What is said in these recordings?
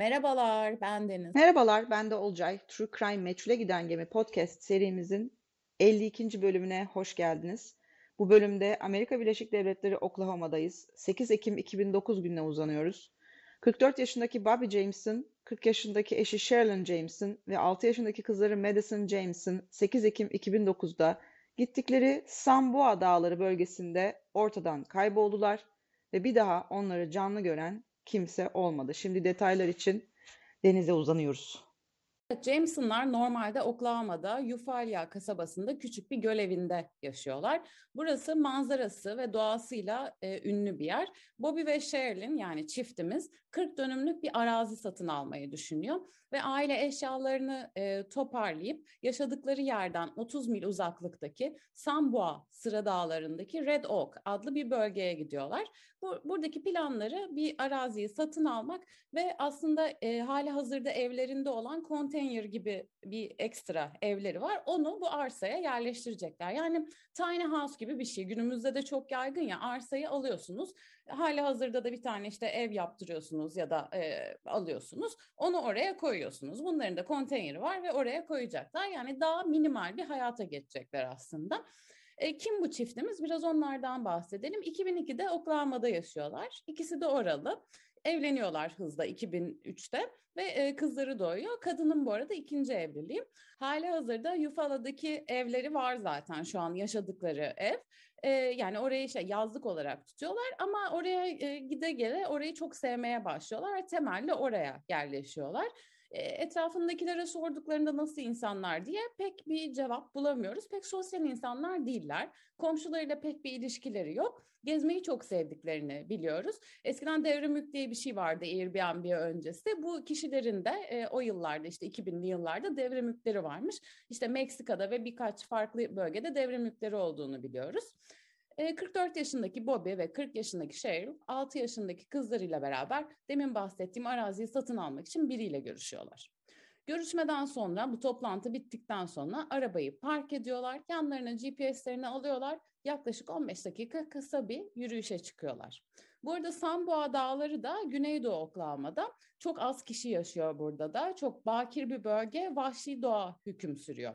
Merhabalar, ben Deniz. Merhabalar, ben de Olcay. True Crime Meçhule Giden Gemi podcast serimizin 52. bölümüne hoş geldiniz. Bu bölümde Amerika Birleşik Devletleri Oklahoma'dayız. 8 Ekim 2009 gününe uzanıyoruz. 44 yaşındaki Bobby Jameson, 40 yaşındaki eşi Sherilyn Jameson ve 6 yaşındaki kızları Madison Jameson 8 Ekim 2009'da gittikleri Samboa Dağları bölgesinde ortadan kayboldular ve bir daha onları canlı gören kimse olmadı. Şimdi detaylar için denize uzanıyoruz. Jameson'lar normalde Oklahoma'da Eufaula kasabasında küçük bir göl evinde yaşıyorlar. Burası manzarası ve doğasıyla e, ünlü bir yer. Bobby ve Sherilyn yani çiftimiz 40 dönümlük bir arazi satın almayı düşünüyor ve aile eşyalarını e, toparlayıp yaşadıkları yerden 30 mil uzaklıktaki Samboa Sıra Dağları'ndaki Red Oak adlı bir bölgeye gidiyorlar. Bu, buradaki planları bir araziyi satın almak ve aslında e, hali hazırda evlerinde olan konteyner gibi bir ekstra evleri var. Onu bu arsaya yerleştirecekler. Yani tiny house gibi bir şey. Günümüzde de çok yaygın ya arsayı alıyorsunuz. Hali hazırda da bir tane işte ev yaptırıyorsunuz ya da e, alıyorsunuz. Onu oraya koyuyorsunuz. Bunların da konteyneri var ve oraya koyacaklar. Yani daha minimal bir hayata geçecekler aslında. E, kim bu çiftimiz? Biraz onlardan bahsedelim. 2002'de Oklahoma'da yaşıyorlar. İkisi de oralı. Evleniyorlar hızla 2003'te ve e, kızları doğuyor. Kadının bu arada ikinci evliliği. Hali hazırda Yufala'daki evleri var zaten şu an yaşadıkları ev. E, yani orayı işte yazlık olarak tutuyorlar ama oraya e, gide gele orayı çok sevmeye başlıyorlar ve temelli oraya yerleşiyorlar etrafındakilere sorduklarında nasıl insanlar diye pek bir cevap bulamıyoruz. Pek sosyal insanlar değiller. Komşularıyla pek bir ilişkileri yok. Gezmeyi çok sevdiklerini biliyoruz. Eskiden devrimlik diye bir şey vardı Airbnb öncesi. Bu kişilerin de e, o yıllarda işte 2000'li yıllarda devrimlikleri varmış. İşte Meksika'da ve birkaç farklı bölgede devrimlikleri olduğunu biliyoruz. 44 yaşındaki Bobby ve 40 yaşındaki Cheryl 6 yaşındaki kızlarıyla beraber demin bahsettiğim araziyi satın almak için biriyle görüşüyorlar. Görüşmeden sonra bu toplantı bittikten sonra arabayı park ediyorlar. Yanlarına GPS'lerini alıyorlar. Yaklaşık 15 dakika kısa bir yürüyüşe çıkıyorlar. Bu arada Samboa Dağları da Güneydoğu Oklahoma'da. Çok az kişi yaşıyor burada da. Çok bakir bir bölge, vahşi doğa hüküm sürüyor.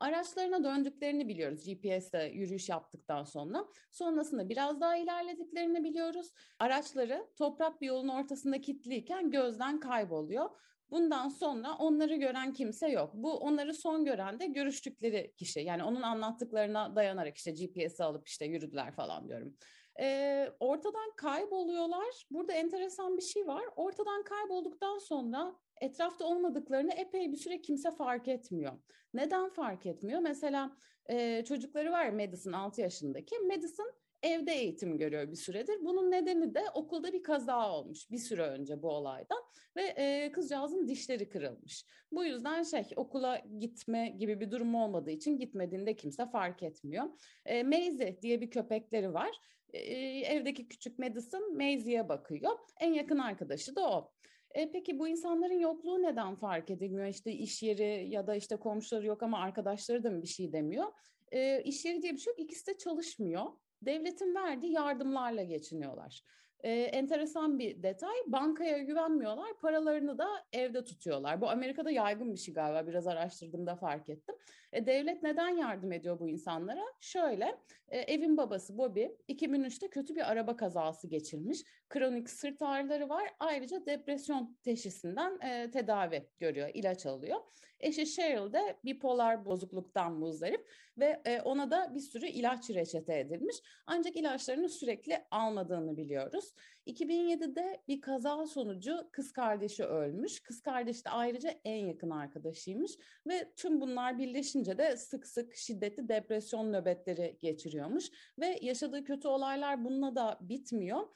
Araçlarına döndüklerini biliyoruz GPS'te yürüyüş yaptıktan sonra. Sonrasında biraz daha ilerlediklerini biliyoruz. Araçları toprak bir yolun ortasında kilitliyken gözden kayboluyor. Bundan sonra onları gören kimse yok. Bu onları son gören de görüştükleri kişi. Yani onun anlattıklarına dayanarak işte GPS'i alıp işte yürüdüler falan diyorum. Ee, ortadan kayboluyorlar. Burada enteresan bir şey var. Ortadan kaybolduktan sonra etrafta olmadıklarını epey bir süre kimse fark etmiyor. Neden fark etmiyor? Mesela e, çocukları var Madison 6 yaşındaki. Madison evde eğitim görüyor bir süredir. Bunun nedeni de okulda bir kaza olmuş bir süre önce bu olaydan ve e, kızcağızın dişleri kırılmış. Bu yüzden şey okula gitme gibi bir durum olmadığı için gitmediğinde kimse fark etmiyor. E, Maisie diye bir köpekleri var. E, evdeki küçük Madison Maisie'ye bakıyor. En yakın arkadaşı da o. E, peki bu insanların yokluğu neden fark edilmiyor? İşte iş yeri ya da işte komşuları yok ama arkadaşları da mı bir şey demiyor? E, iş yeri diye bir şey yok. İkisi de çalışmıyor. Devletin verdiği yardımlarla geçiniyorlar. Ee, enteresan bir detay. Bankaya güvenmiyorlar. Paralarını da evde tutuyorlar. Bu Amerika'da yaygın bir şey galiba. Biraz araştırdığımda fark ettim. E, devlet neden yardım ediyor bu insanlara? Şöyle, e, evin babası Bobby 2003'te kötü bir araba kazası geçirmiş. Kronik sırt ağrıları var. Ayrıca depresyon teşhisinden e, tedavi görüyor, ilaç alıyor. Eşi Cheryl de bipolar bozukluktan muzdarip ve e, ona da bir sürü ilaç reçete edilmiş. Ancak ilaçlarını sürekli almadığını biliyoruz. 2007'de bir kaza sonucu kız kardeşi ölmüş. Kız kardeşi de ayrıca en yakın arkadaşıymış ve tüm bunlar birleşince de sık sık şiddetli depresyon nöbetleri geçiriyormuş ve yaşadığı kötü olaylar bununla da bitmiyor.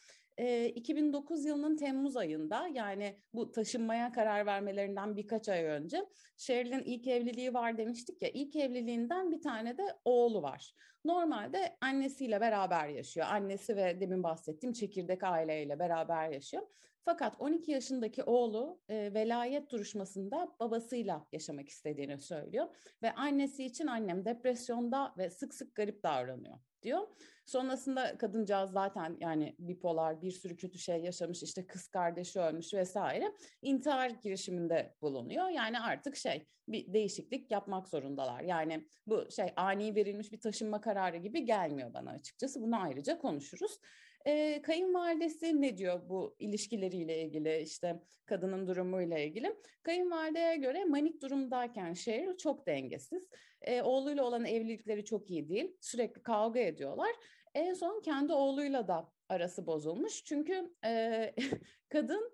2009 yılının Temmuz ayında yani bu taşınmaya karar vermelerinden birkaç ay önce Sherilyn ilk evliliği var demiştik ya ilk evliliğinden bir tane de oğlu var. Normalde annesiyle beraber yaşıyor. Annesi ve demin bahsettiğim çekirdek aileyle beraber yaşıyor. Fakat 12 yaşındaki oğlu e, velayet duruşmasında babasıyla yaşamak istediğini söylüyor ve annesi için annem depresyonda ve sık sık garip davranıyor diyor. Sonrasında kadıncağız zaten yani bipolar bir sürü kötü şey yaşamış işte kız kardeşi ölmüş vesaire intihar girişiminde bulunuyor. Yani artık şey bir değişiklik yapmak zorundalar. Yani bu şey ani verilmiş bir taşınma kararı gibi gelmiyor bana açıkçası. Bunu ayrıca konuşuruz. E, kayınvalidesi ne diyor bu ilişkileriyle ilgili işte kadının durumuyla ilgili? Kayınvalideye göre manik durumdayken Cheryl çok dengesiz. E, oğluyla olan evlilikleri çok iyi değil. Sürekli kavga ediyorlar. En son kendi oğluyla da arası bozulmuş. Çünkü e, kadın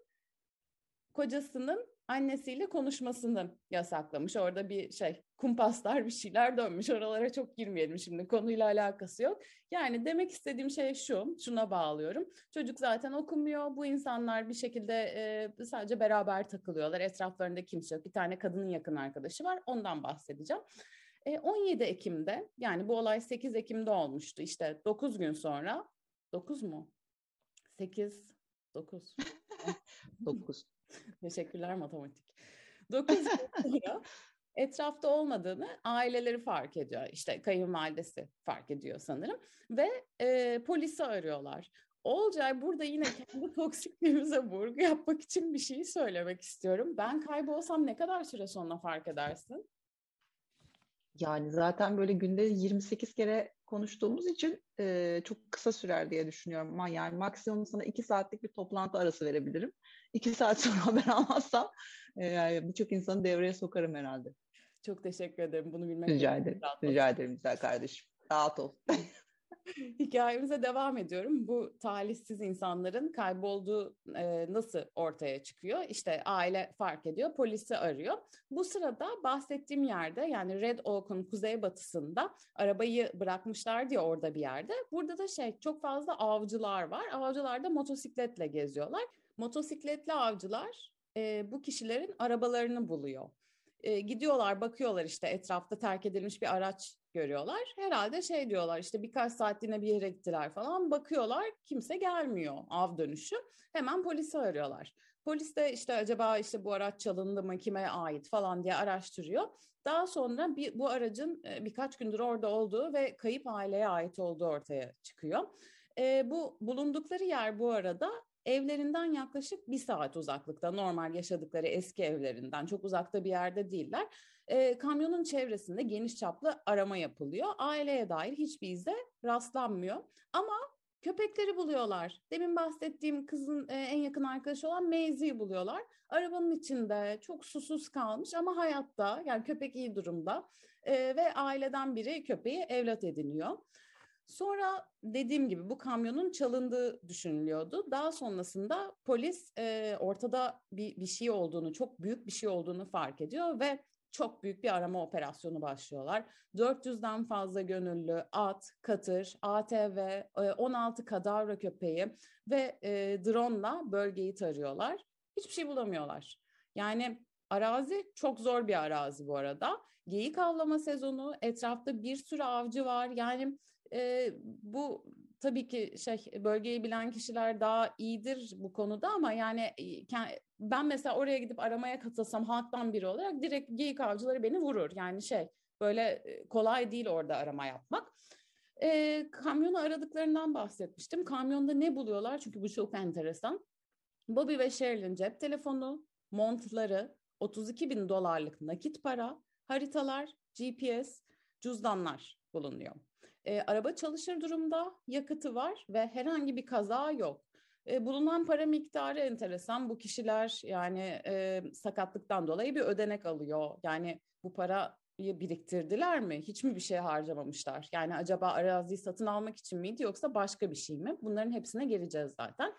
kocasının annesiyle konuşmasını yasaklamış. Orada bir şey kumpaslar bir şeyler dönmüş. Oralara çok girmeyelim şimdi konuyla alakası yok. Yani demek istediğim şey şu, şuna bağlıyorum. Çocuk zaten okumuyor. Bu insanlar bir şekilde e, sadece beraber takılıyorlar. Etraflarında kimse yok. Bir tane kadının yakın arkadaşı var. Ondan bahsedeceğim. 17 Ekim'de yani bu olay 8 Ekim'de olmuştu. İşte 9 gün sonra 9 mu? 8 9 9 Teşekkürler matematik. 9 gün sonra etrafta olmadığını aileleri fark ediyor. İşte kayınvalidesi fark ediyor sanırım ve e, polisi arıyorlar. Olcay burada yine kendi toksikliğimize vurgu yapmak için bir şey söylemek istiyorum. Ben kaybolsam ne kadar süre sonra fark edersin? Yani zaten böyle günde 28 kere konuştuğumuz için e, çok kısa sürer diye düşünüyorum. Yani maksimum sana 2 saatlik bir toplantı arası verebilirim. 2 saat sonra haber almazsam e, birçok insanı devreye sokarım herhalde. Çok teşekkür ederim. Bunu bilmek Rica ederim. Rica ederim güzel kardeşim. Rahat ol. Hikayemize devam ediyorum. Bu talihsiz insanların kaybolduğu e, nasıl ortaya çıkıyor? İşte aile fark ediyor, polisi arıyor. Bu sırada bahsettiğim yerde yani Red Oak'un kuzeybatısında arabayı bırakmışlar diye orada bir yerde. Burada da şey çok fazla avcılar var. Avcılar da motosikletle geziyorlar. Motosikletli avcılar e, bu kişilerin arabalarını buluyor. E, gidiyorlar bakıyorlar işte etrafta terk edilmiş bir araç görüyorlar. Herhalde şey diyorlar işte birkaç saatliğine bir yere gittiler falan. Bakıyorlar kimse gelmiyor av dönüşü. Hemen polisi arıyorlar. Polis de işte acaba işte bu araç çalındı mı kime ait falan diye araştırıyor. Daha sonra bir, bu aracın e, birkaç gündür orada olduğu ve kayıp aileye ait olduğu ortaya çıkıyor. E, bu bulundukları yer bu arada evlerinden yaklaşık bir saat uzaklıkta normal yaşadıkları eski evlerinden çok uzakta bir yerde değiller. E, kamyonun çevresinde geniş çaplı arama yapılıyor. Aileye dair hiçbir ize rastlanmıyor ama köpekleri buluyorlar. Demin bahsettiğim kızın e, en yakın arkadaşı olan Maisy'yi buluyorlar. Arabanın içinde çok susuz kalmış ama hayatta yani köpek iyi durumda e, ve aileden biri köpeği evlat ediniyor. Sonra dediğim gibi bu kamyonun çalındığı düşünülüyordu. Daha sonrasında polis e, ortada bir, bir şey olduğunu, çok büyük bir şey olduğunu fark ediyor ve çok büyük bir arama operasyonu başlıyorlar. 400'den fazla gönüllü at, katır, ATV, 16 kadavra köpeği ve e, drone'la bölgeyi tarıyorlar. Hiçbir şey bulamıyorlar. Yani arazi çok zor bir arazi bu arada. Geyik avlama sezonu, etrafta bir sürü avcı var. Yani e, bu tabii ki şey bölgeyi bilen kişiler daha iyidir bu konuda ama yani ben mesela oraya gidip aramaya katılsam halktan biri olarak direkt geyik avcıları beni vurur. Yani şey böyle kolay değil orada arama yapmak. E, kamyonu aradıklarından bahsetmiştim. Kamyonda ne buluyorlar? Çünkü bu çok enteresan. Bobby ve Sherilyn cep telefonu, montları, 32 bin dolarlık nakit para, haritalar, GPS, cüzdanlar bulunuyor. E, araba çalışır durumda, yakıtı var ve herhangi bir kaza yok. E, bulunan para miktarı enteresan. Bu kişiler yani e, sakatlıktan dolayı bir ödenek alıyor. Yani bu para biriktirdiler mi? Hiç mi bir şey harcamamışlar? Yani acaba araziyi satın almak için miydi yoksa başka bir şey mi? Bunların hepsine geleceğiz zaten.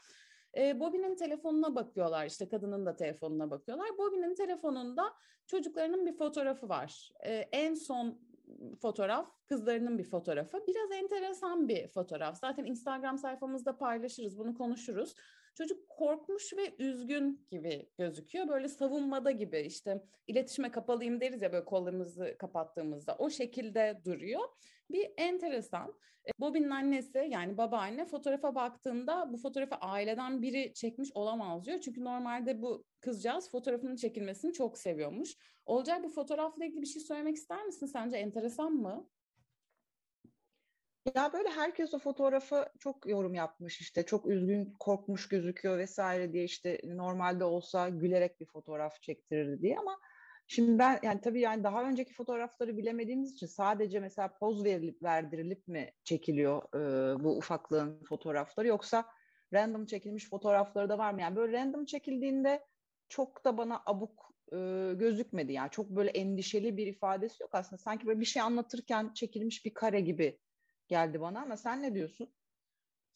E, Bobby'nin telefonuna bakıyorlar işte kadının da telefonuna bakıyorlar. Bobby'nin telefonunda çocuklarının bir fotoğrafı var. E, en son fotoğraf kızlarının bir fotoğrafı. Biraz enteresan bir fotoğraf. Zaten Instagram sayfamızda paylaşırız, bunu konuşuruz. Çocuk korkmuş ve üzgün gibi gözüküyor. Böyle savunmada gibi işte iletişime kapalıyım deriz ya böyle kollarımızı kapattığımızda o şekilde duruyor. Bir enteresan. E, Bobby'nin annesi yani babaanne fotoğrafa baktığında bu fotoğrafı aileden biri çekmiş olamaz diyor. Çünkü normalde bu kızcağız fotoğrafının çekilmesini çok seviyormuş. Olcay bu fotoğrafla ilgili bir şey söylemek ister misin? Sence enteresan mı? Ya böyle herkes o fotoğrafı çok yorum yapmış işte çok üzgün korkmuş gözüküyor vesaire diye işte normalde olsa gülerek bir fotoğraf çektirirdi diye ama şimdi ben yani tabii yani daha önceki fotoğrafları bilemediğimiz için sadece mesela poz verilip verdirilip mi çekiliyor e, bu ufaklığın fotoğrafları yoksa random çekilmiş fotoğrafları da var mı? Yani böyle random çekildiğinde çok da bana abuk e, gözükmedi yani çok böyle endişeli bir ifadesi yok aslında sanki böyle bir şey anlatırken çekilmiş bir kare gibi geldi bana ama sen ne diyorsun?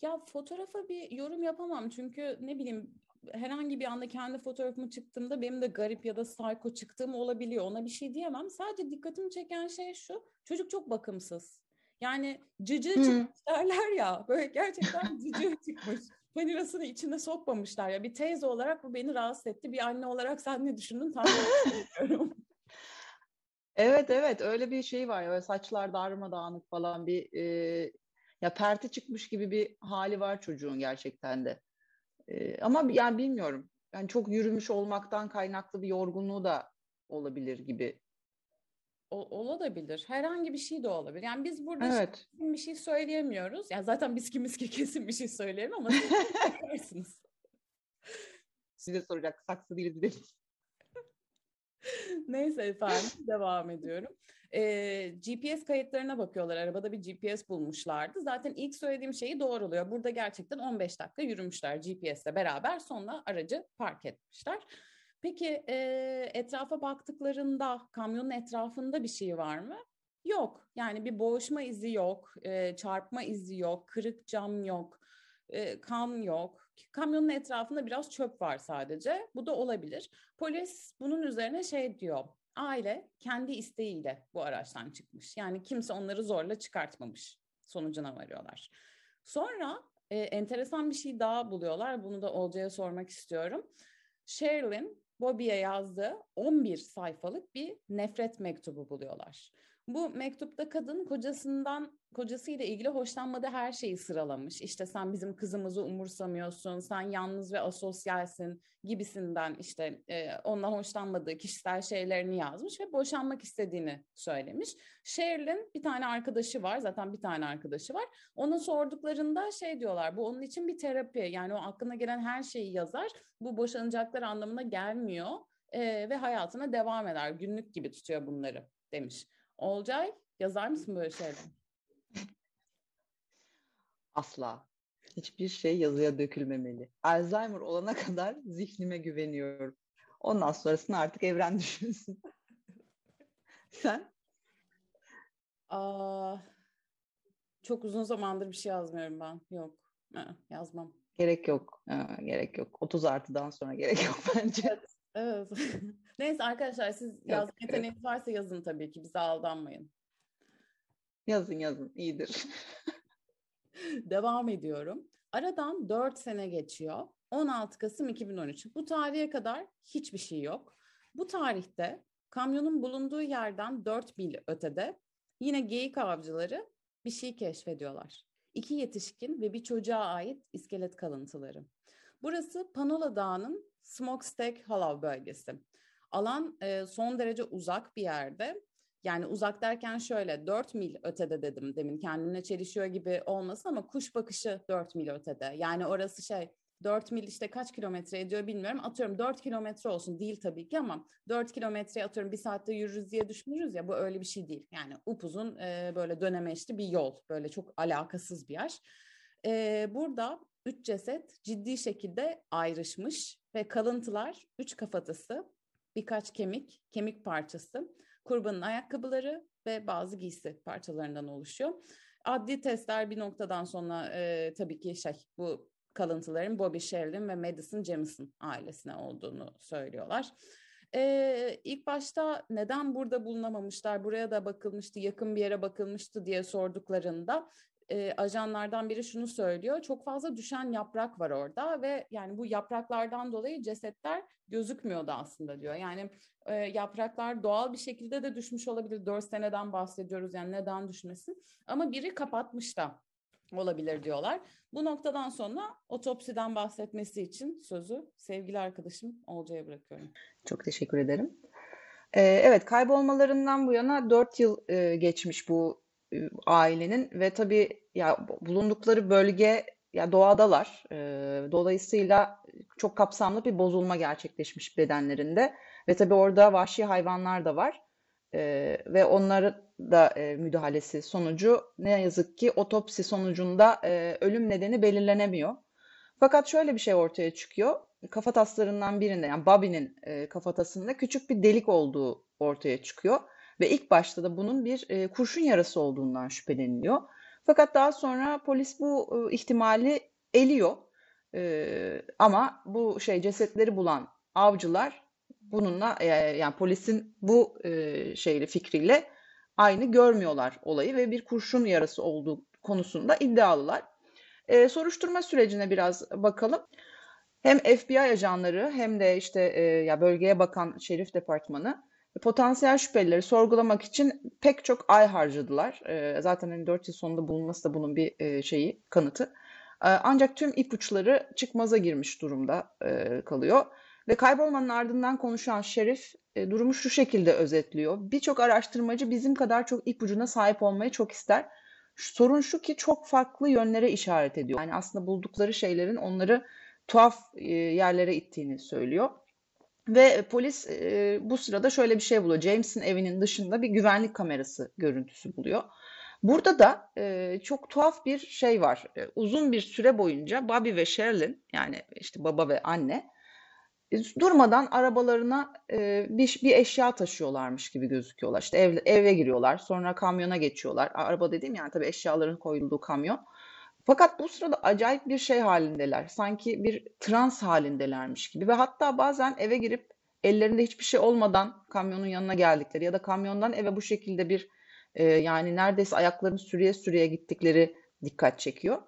Ya fotoğrafa bir yorum yapamam çünkü ne bileyim herhangi bir anda kendi fotoğrafımı çıktığımda benim de garip ya da psycho çıktığım olabiliyor. Ona bir şey diyemem. Sadece dikkatimi çeken şey şu. Çocuk çok bakımsız. Yani cıcı hmm. çıkmış derler ya. Böyle gerçekten cıcı çıkmış. Vanirasını içine sokmamışlar ya. Bir teyze olarak bu beni rahatsız etti. Bir anne olarak sen ne düşündün tam bilmiyorum. Evet evet öyle bir şey var. Böyle saçlar darmadağınık falan bir e, ya perti çıkmış gibi bir hali var çocuğun gerçekten de. E, ama yani bilmiyorum. Yani çok yürümüş olmaktan kaynaklı bir yorgunluğu da olabilir gibi. O, olabilir. Herhangi bir şey de olabilir. Yani biz burada evet. bir şey söyleyemiyoruz. Yani zaten biz kimiz ki kesin bir şey söyleyemiyor ama siz bakarsınız. Size soracak saksı değiliz deriz. Neyse efendim devam ediyorum. Ee, GPS kayıtlarına bakıyorlar. Arabada bir GPS bulmuşlardı. Zaten ilk söylediğim şeyi doğruluyor. Burada gerçekten 15 dakika yürümüşler GPS'le beraber. Sonra aracı park etmişler. Peki e, etrafa baktıklarında kamyonun etrafında bir şey var mı? Yok. Yani bir boğuşma izi yok, e, çarpma izi yok, kırık cam yok, e, kan yok. Kamyonun etrafında biraz çöp var sadece. Bu da olabilir. Polis bunun üzerine şey diyor. Aile kendi isteğiyle bu araçtan çıkmış. Yani kimse onları zorla çıkartmamış sonucuna varıyorlar. Sonra e, enteresan bir şey daha buluyorlar. Bunu da Olcay'a sormak istiyorum. Sherilyn Bobby'ye yazdığı 11 sayfalık bir nefret mektubu buluyorlar. Bu mektupta kadın kocasından kocasıyla ilgili hoşlanmadığı her şeyi sıralamış. İşte sen bizim kızımızı umursamıyorsun, sen yalnız ve asosyalsin gibisinden işte e, ondan hoşlanmadığı kişisel şeylerini yazmış ve boşanmak istediğini söylemiş. Sherilyn bir tane arkadaşı var, zaten bir tane arkadaşı var. Ona sorduklarında şey diyorlar, bu onun için bir terapi. Yani o aklına gelen her şeyi yazar. Bu boşanacaklar anlamına gelmiyor e, ve hayatına devam eder. Günlük gibi tutuyor bunları demiş. Olcay yazar mısın böyle şeyler? Asla. Hiçbir şey yazıya dökülmemeli. Alzheimer olana kadar zihnime güveniyorum. Ondan sonrasını artık evren düşünsün. Sen? Aa, çok uzun zamandır bir şey yazmıyorum ben. Yok. Yazmam. Gerek yok. Ha, gerek yok. 30 artıdan sonra gerek yok bence. Evet. Neyse arkadaşlar siz Yok, yazma yeteneğiniz varsa yazın tabii ki. Bize aldanmayın. Yazın yazın. iyidir. Devam ediyorum. Aradan 4 sene geçiyor. 16 Kasım 2013. Bu tarihe kadar hiçbir şey yok. Bu tarihte kamyonun bulunduğu yerden 4 mil ötede yine geyik avcıları bir şey keşfediyorlar. İki yetişkin ve bir çocuğa ait iskelet kalıntıları. Burası Panola Dağı'nın Smokestack Hollow bölgesi. Alan e, son derece uzak bir yerde. Yani uzak derken şöyle 4 mil ötede dedim demin kendine çelişiyor gibi olmasın ama kuş bakışı 4 mil ötede. Yani orası şey 4 mil işte kaç kilometre ediyor bilmiyorum. Atıyorum 4 kilometre olsun değil tabii ki ama 4 kilometre atıyorum bir saatte yürürüz diye düşünürüz ya bu öyle bir şey değil. Yani upuzun e, böyle dönemeçli bir yol böyle çok alakasız bir yer. E, burada üç ceset ciddi şekilde ayrışmış ve kalıntılar üç kafatası, birkaç kemik, kemik parçası, kurbanın ayakkabıları ve bazı giysi parçalarından oluşuyor. Adli testler bir noktadan sonra e, tabii ki şey bu kalıntıların Bobby Sherilyn ve Madison Jamison ailesine olduğunu söylüyorlar. Ee, ilk başta neden burada bulunamamışlar, buraya da bakılmıştı, yakın bir yere bakılmıştı diye sorduklarında e, ajanlardan biri şunu söylüyor. Çok fazla düşen yaprak var orada ve yani bu yapraklardan dolayı cesetler gözükmüyordu aslında diyor. Yani e, yapraklar doğal bir şekilde de düşmüş olabilir. Dört seneden bahsediyoruz yani neden düşmesin. Ama biri kapatmış da olabilir diyorlar. Bu noktadan sonra otopsiden bahsetmesi için sözü sevgili arkadaşım Olcay'a bırakıyorum. Çok teşekkür ederim. Evet kaybolmalarından bu yana 4 yıl geçmiş bu ailenin ve tabii ya bulundukları bölge ya doğadalar. E, dolayısıyla çok kapsamlı bir bozulma gerçekleşmiş bedenlerinde ve tabii orada vahşi hayvanlar da var. E, ve onların da e, müdahalesi sonucu ne yazık ki otopsi sonucunda e, ölüm nedeni belirlenemiyor. Fakat şöyle bir şey ortaya çıkıyor. Kafataslarından birinde yani Bobby'nin e, kafatasında küçük bir delik olduğu ortaya çıkıyor. Ve ilk başta da bunun bir e, kurşun yarası olduğundan şüpheleniliyor. Fakat daha sonra polis bu e, ihtimali eliyor. E, ama bu şey cesetleri bulan avcılar bununla e, yani polisin bu e, şeyle fikriyle aynı görmüyorlar olayı ve bir kurşun yarası olduğu konusunda iddialılar. E, soruşturma sürecine biraz bakalım. Hem FBI ajanları hem de işte e, ya bölgeye bakan şerif departmanı potansiyel şüphelileri sorgulamak için pek çok ay harcadılar. E, zaten hani 4 yıl sonunda bulunması da bunun bir e, şeyi kanıtı. E, ancak tüm ipuçları çıkmaza girmiş durumda e, kalıyor. Ve kaybolmanın ardından konuşan şerif e, durumu şu şekilde özetliyor. Birçok araştırmacı bizim kadar çok ipucuna sahip olmayı çok ister. Sorun şu ki çok farklı yönlere işaret ediyor. Yani aslında buldukları şeylerin onları tuhaf yerlere ittiğini söylüyor. Ve polis e, bu sırada şöyle bir şey buluyor. James'in evinin dışında bir güvenlik kamerası görüntüsü buluyor. Burada da e, çok tuhaf bir şey var. E, uzun bir süre boyunca Bobby ve Sherilyn yani işte baba ve anne e, durmadan arabalarına e, bir, bir eşya taşıyorlarmış gibi gözüküyorlar. İşte ev, eve giriyorlar, sonra kamyona geçiyorlar. Araba dediğim yani tabii eşyaların koyulduğu kamyon. Fakat bu sırada acayip bir şey halindeler. Sanki bir trans halindelermiş gibi ve hatta bazen eve girip ellerinde hiçbir şey olmadan kamyonun yanına geldikleri ya da kamyondan eve bu şekilde bir e, yani neredeyse ayaklarını sürüye sürüye gittikleri dikkat çekiyor.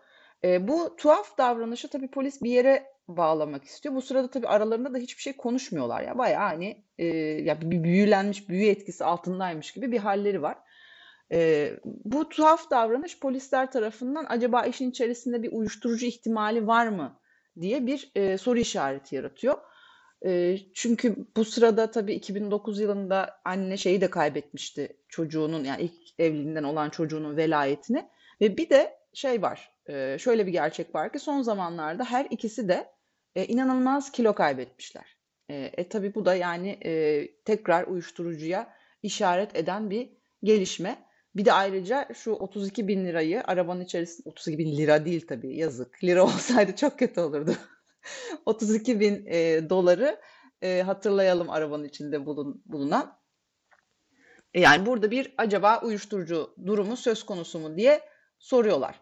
E, bu tuhaf davranışı tabii polis bir yere bağlamak istiyor. Bu sırada tabii aralarında da hiçbir şey konuşmuyorlar ya. Bayağı hani e, ya bir büyülenmiş, büyü etkisi altındaymış gibi bir halleri var. E, bu tuhaf davranış polisler tarafından acaba işin içerisinde bir uyuşturucu ihtimali var mı diye bir e, soru işareti yaratıyor. E, çünkü bu sırada tabii 2009 yılında anne şeyi de kaybetmişti çocuğunun yani ilk evliliğinden olan çocuğunun velayetini ve bir de şey var e, şöyle bir gerçek var ki son zamanlarda her ikisi de e, inanılmaz kilo kaybetmişler. E, e tabii bu da yani e, tekrar uyuşturucuya işaret eden bir gelişme. Bir de ayrıca şu 32 bin lirayı arabanın içerisinde 32 bin lira değil tabii yazık. Lira olsaydı çok kötü olurdu. 32 bin e, doları e, hatırlayalım arabanın içinde bulun, bulunan. E, yani burada bir acaba uyuşturucu durumu söz konusu mu diye soruyorlar.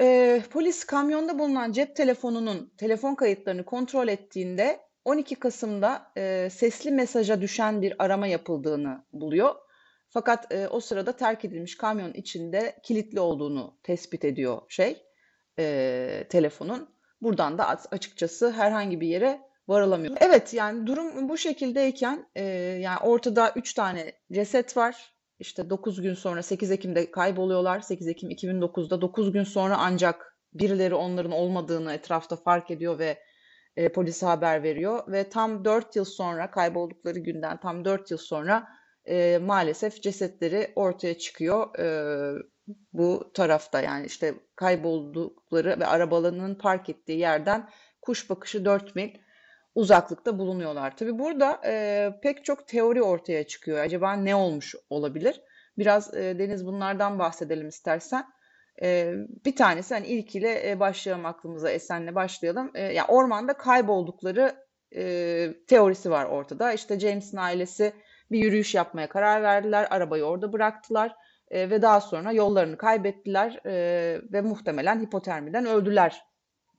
E, polis kamyonda bulunan cep telefonunun telefon kayıtlarını kontrol ettiğinde 12 Kasım'da e, sesli mesaja düşen bir arama yapıldığını buluyor. Fakat e, o sırada terk edilmiş kamyon içinde kilitli olduğunu tespit ediyor şey e, telefonun. Buradan da açıkçası herhangi bir yere varılamıyor. Evet yani durum bu şekildeyken e, yani ortada 3 tane ceset var. İşte 9 gün sonra 8 Ekim'de kayboluyorlar. 8 Ekim 2009'da 9 gün sonra ancak birileri onların olmadığını etrafta fark ediyor ve e, polise haber veriyor. Ve tam 4 yıl sonra kayboldukları günden tam 4 yıl sonra e, maalesef cesetleri ortaya çıkıyor. E, bu tarafta yani işte kayboldukları ve arabalarının park ettiği yerden kuş bakışı 4 mil uzaklıkta bulunuyorlar. Tabi burada e, pek çok teori ortaya çıkıyor. Acaba ne olmuş olabilir? Biraz e, Deniz bunlardan bahsedelim istersen. E, bir tanesi hani ilkiyle e, başlayalım aklımıza Esen'le başlayalım. E, yani ormanda kayboldukları e, teorisi var ortada. İşte James'in ailesi bir yürüyüş yapmaya karar verdiler. Arabayı orada bıraktılar e, ve daha sonra yollarını kaybettiler e, ve muhtemelen hipotermiden öldüler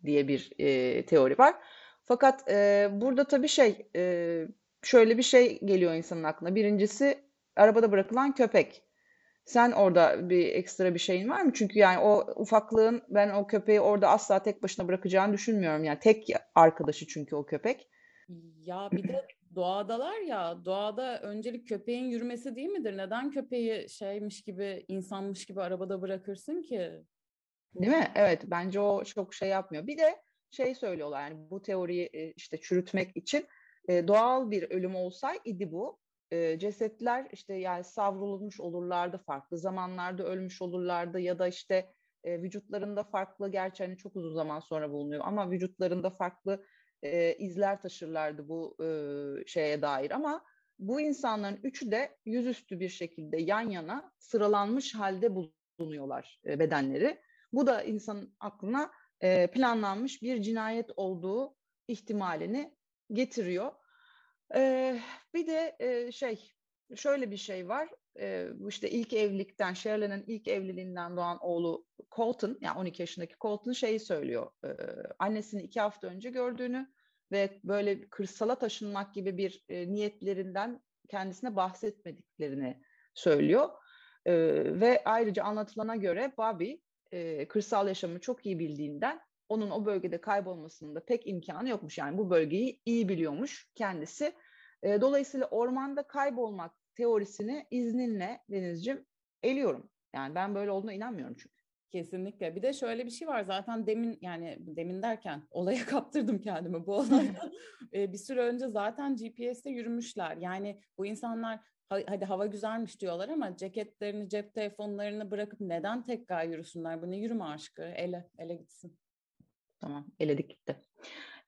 diye bir e, teori var. Fakat e, burada tabii şey e, şöyle bir şey geliyor insanın aklına. Birincisi arabada bırakılan köpek. Sen orada bir ekstra bir şeyin var mı? Çünkü yani o ufaklığın ben o köpeği orada asla tek başına bırakacağını düşünmüyorum. Yani tek arkadaşı çünkü o köpek. Ya bir de doğadalar ya doğada öncelik köpeğin yürümesi değil midir? Neden köpeği şeymiş gibi insanmış gibi arabada bırakırsın ki? Değil mi? Evet bence o çok şey yapmıyor. Bir de şey söylüyorlar yani bu teoriyi e, işte çürütmek için e, doğal bir ölüm olsaydı bu e, cesetler işte yani savrulmuş olurlardı farklı zamanlarda ölmüş olurlardı ya da işte vücutlarında farklı gerçi hani çok uzun zaman sonra bulunuyor ama vücutlarında farklı e, izler taşırlardı bu e, şeye dair ama bu insanların üçü de yüzüstü bir şekilde yan yana sıralanmış halde bulunuyorlar e, bedenleri. Bu da insanın aklına e, planlanmış bir cinayet olduğu ihtimalini getiriyor. E, bir de e, şey şöyle bir şey var. E, işte ilk evlilikten, Shirley'nin ilk evliliğinden doğan oğlu Colton, yani 12 yaşındaki Colton şeyi söylüyor. E, annesini iki hafta önce gördüğünü ve böyle kırsala taşınmak gibi bir e, niyetlerinden kendisine bahsetmediklerini söylüyor. E, ve ayrıca anlatılana göre Bobby e, kırsal yaşamı çok iyi bildiğinden onun o bölgede kaybolmasının da pek imkanı yokmuş. Yani bu bölgeyi iyi biliyormuş kendisi. E, dolayısıyla ormanda kaybolmak teorisini izninle Denizciğim eliyorum. Yani ben böyle olduğuna inanmıyorum çünkü. Kesinlikle. Bir de şöyle bir şey var zaten demin yani demin derken olaya kaptırdım kendimi bu olayda. bir süre önce zaten GPS'te yürümüşler. Yani bu insanlar hadi hava güzelmiş diyorlar ama ceketlerini, cep telefonlarını bırakıp neden tekrar yürüsünler? Bu ne yürüme aşkı? Ele, ele gitsin. Tamam, eledik gitti.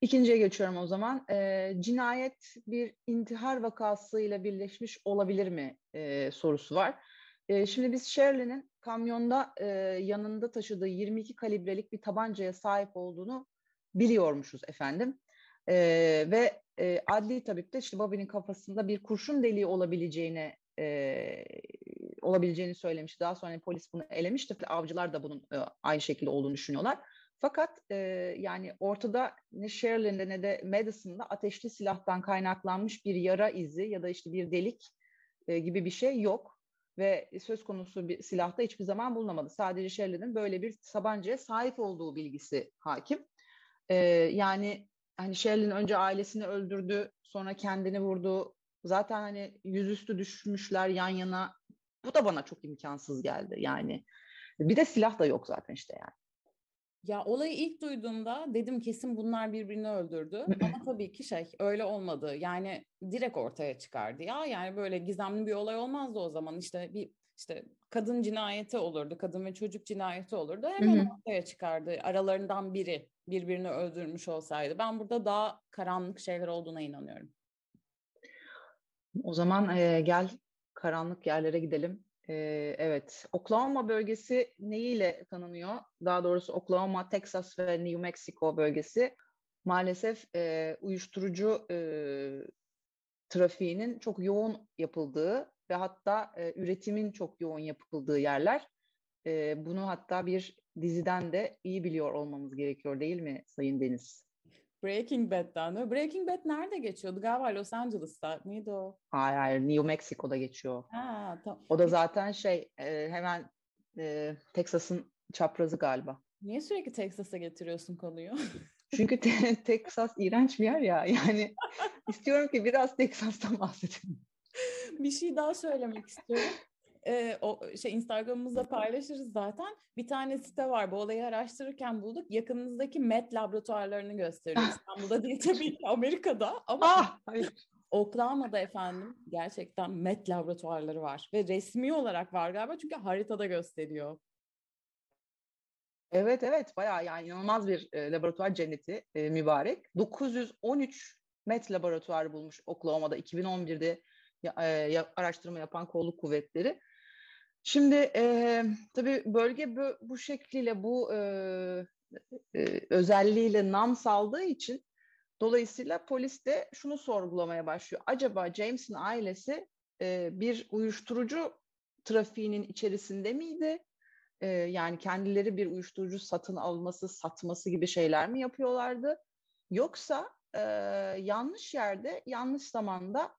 İkinciye geçiyorum o zaman. E, cinayet bir intihar vakasıyla birleşmiş olabilir mi e, sorusu var. E, şimdi biz Shirley'nin kamyonda e, yanında taşıdığı 22 kalibrelik bir tabancaya sahip olduğunu biliyormuşuz efendim. E, ve e, adli tabipte işte Bobby'nin kafasında bir kurşun deliği olabileceğini e, olabileceğini söylemiş. Daha sonra polis bunu elemişti. Avcılar da bunun e, aynı şekilde olduğunu düşünüyorlar. Fakat e, yani ortada ne Sherilyn'de ne de Madison'da ateşli silahtan kaynaklanmış bir yara izi ya da işte bir delik e, gibi bir şey yok. Ve söz konusu bir silahta hiçbir zaman bulunamadı. Sadece Sherilyn'in böyle bir tabancaya sahip olduğu bilgisi hakim. E, yani hani Sherilyn önce ailesini öldürdü, sonra kendini vurdu. Zaten hani yüzüstü düşmüşler yan yana. Bu da bana çok imkansız geldi yani. Bir de silah da yok zaten işte yani. Ya olayı ilk duyduğumda dedim kesin bunlar birbirini öldürdü. Ama tabii ki şey öyle olmadı. Yani direkt ortaya çıkardı ya. Yani böyle gizemli bir olay olmazdı o zaman. İşte bir işte kadın cinayeti olurdu. Kadın ve çocuk cinayeti olurdu. Hemen ortaya çıkardı. Aralarından biri birbirini öldürmüş olsaydı. Ben burada daha karanlık şeyler olduğuna inanıyorum. O zaman e, gel karanlık yerlere gidelim. Ee, evet, Oklahoma bölgesi neyiyle tanınıyor? Daha doğrusu Oklahoma, Texas ve New Mexico bölgesi maalesef e, uyuşturucu e, trafiğinin çok yoğun yapıldığı ve hatta e, üretimin çok yoğun yapıldığı yerler. E, bunu hatta bir diziden de iyi biliyor olmamız gerekiyor değil mi Sayın Deniz? Breaking Bad'den mi? Breaking Bad nerede geçiyordu? Galiba Los Angeles'ta mıydı o? Hayır hayır New Mexico'da geçiyor. Ha, tamam. O da zaten şey e, hemen e, Texas'ın çaprazı galiba. Niye sürekli Texas'a getiriyorsun konuyu? Çünkü te- Texas iğrenç bir yer ya. Yani istiyorum ki biraz Texas'tan bahsedelim. bir şey daha söylemek istiyorum e, o şey Instagram'ımızda paylaşırız zaten. Bir tane site var. Bu olayı araştırırken bulduk. Yakınınızdaki MET laboratuvarlarını gösteriyor. İstanbul'da değil tabii ki Amerika'da ama ah, hayır. Oklahoma'da efendim gerçekten MET laboratuvarları var ve resmi olarak var galiba çünkü haritada gösteriyor. Evet evet bayağı yani inanılmaz bir e, laboratuvar cenneti e, mübarek. 913 MET laboratuvarı bulmuş Oklahoma'da 2011'de e, araştırma yapan kolluk kuvvetleri. Şimdi e, tabii bölge bu, bu şekliyle, bu e, özelliğiyle nam saldığı için dolayısıyla polis de şunu sorgulamaya başlıyor. Acaba James'in ailesi e, bir uyuşturucu trafiğinin içerisinde miydi? E, yani kendileri bir uyuşturucu satın alması, satması gibi şeyler mi yapıyorlardı? Yoksa e, yanlış yerde, yanlış zamanda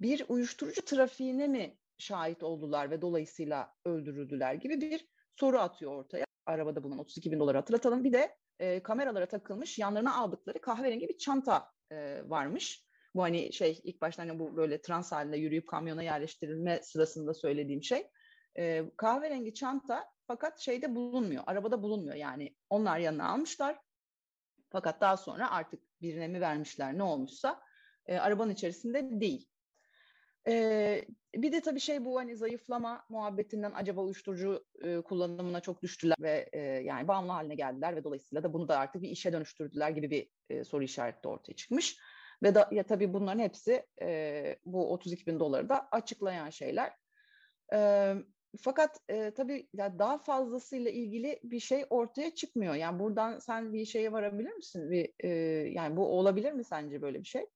bir uyuşturucu trafiğine mi şahit oldular ve dolayısıyla öldürüldüler gibi bir soru atıyor ortaya. Arabada bulunan 32 bin doları hatırlatalım. Bir de e, kameralara takılmış yanlarına aldıkları kahverengi bir çanta e, varmış. Bu hani şey ilk başta hani bu böyle trans halinde yürüyüp kamyona yerleştirilme sırasında söylediğim şey. E, kahverengi çanta fakat şeyde bulunmuyor, arabada bulunmuyor. Yani onlar yanına almışlar. Fakat daha sonra artık birine mi vermişler ne olmuşsa e, arabanın içerisinde değil. E, bir de tabii şey bu hani zayıflama muhabbetinden acaba uyuşturucu e, kullanımına çok düştüler ve e, yani bağımlı haline geldiler ve dolayısıyla da bunu da artık bir işe dönüştürdüler gibi bir e, soru işareti de ortaya çıkmış. Ve da, ya tabii bunların hepsi e, bu 32 bin doları da açıklayan şeyler. E, fakat e, tabii ya daha fazlasıyla ilgili bir şey ortaya çıkmıyor. Yani buradan sen bir şeye varabilir misin? Bir e, yani bu olabilir mi sence böyle bir şey?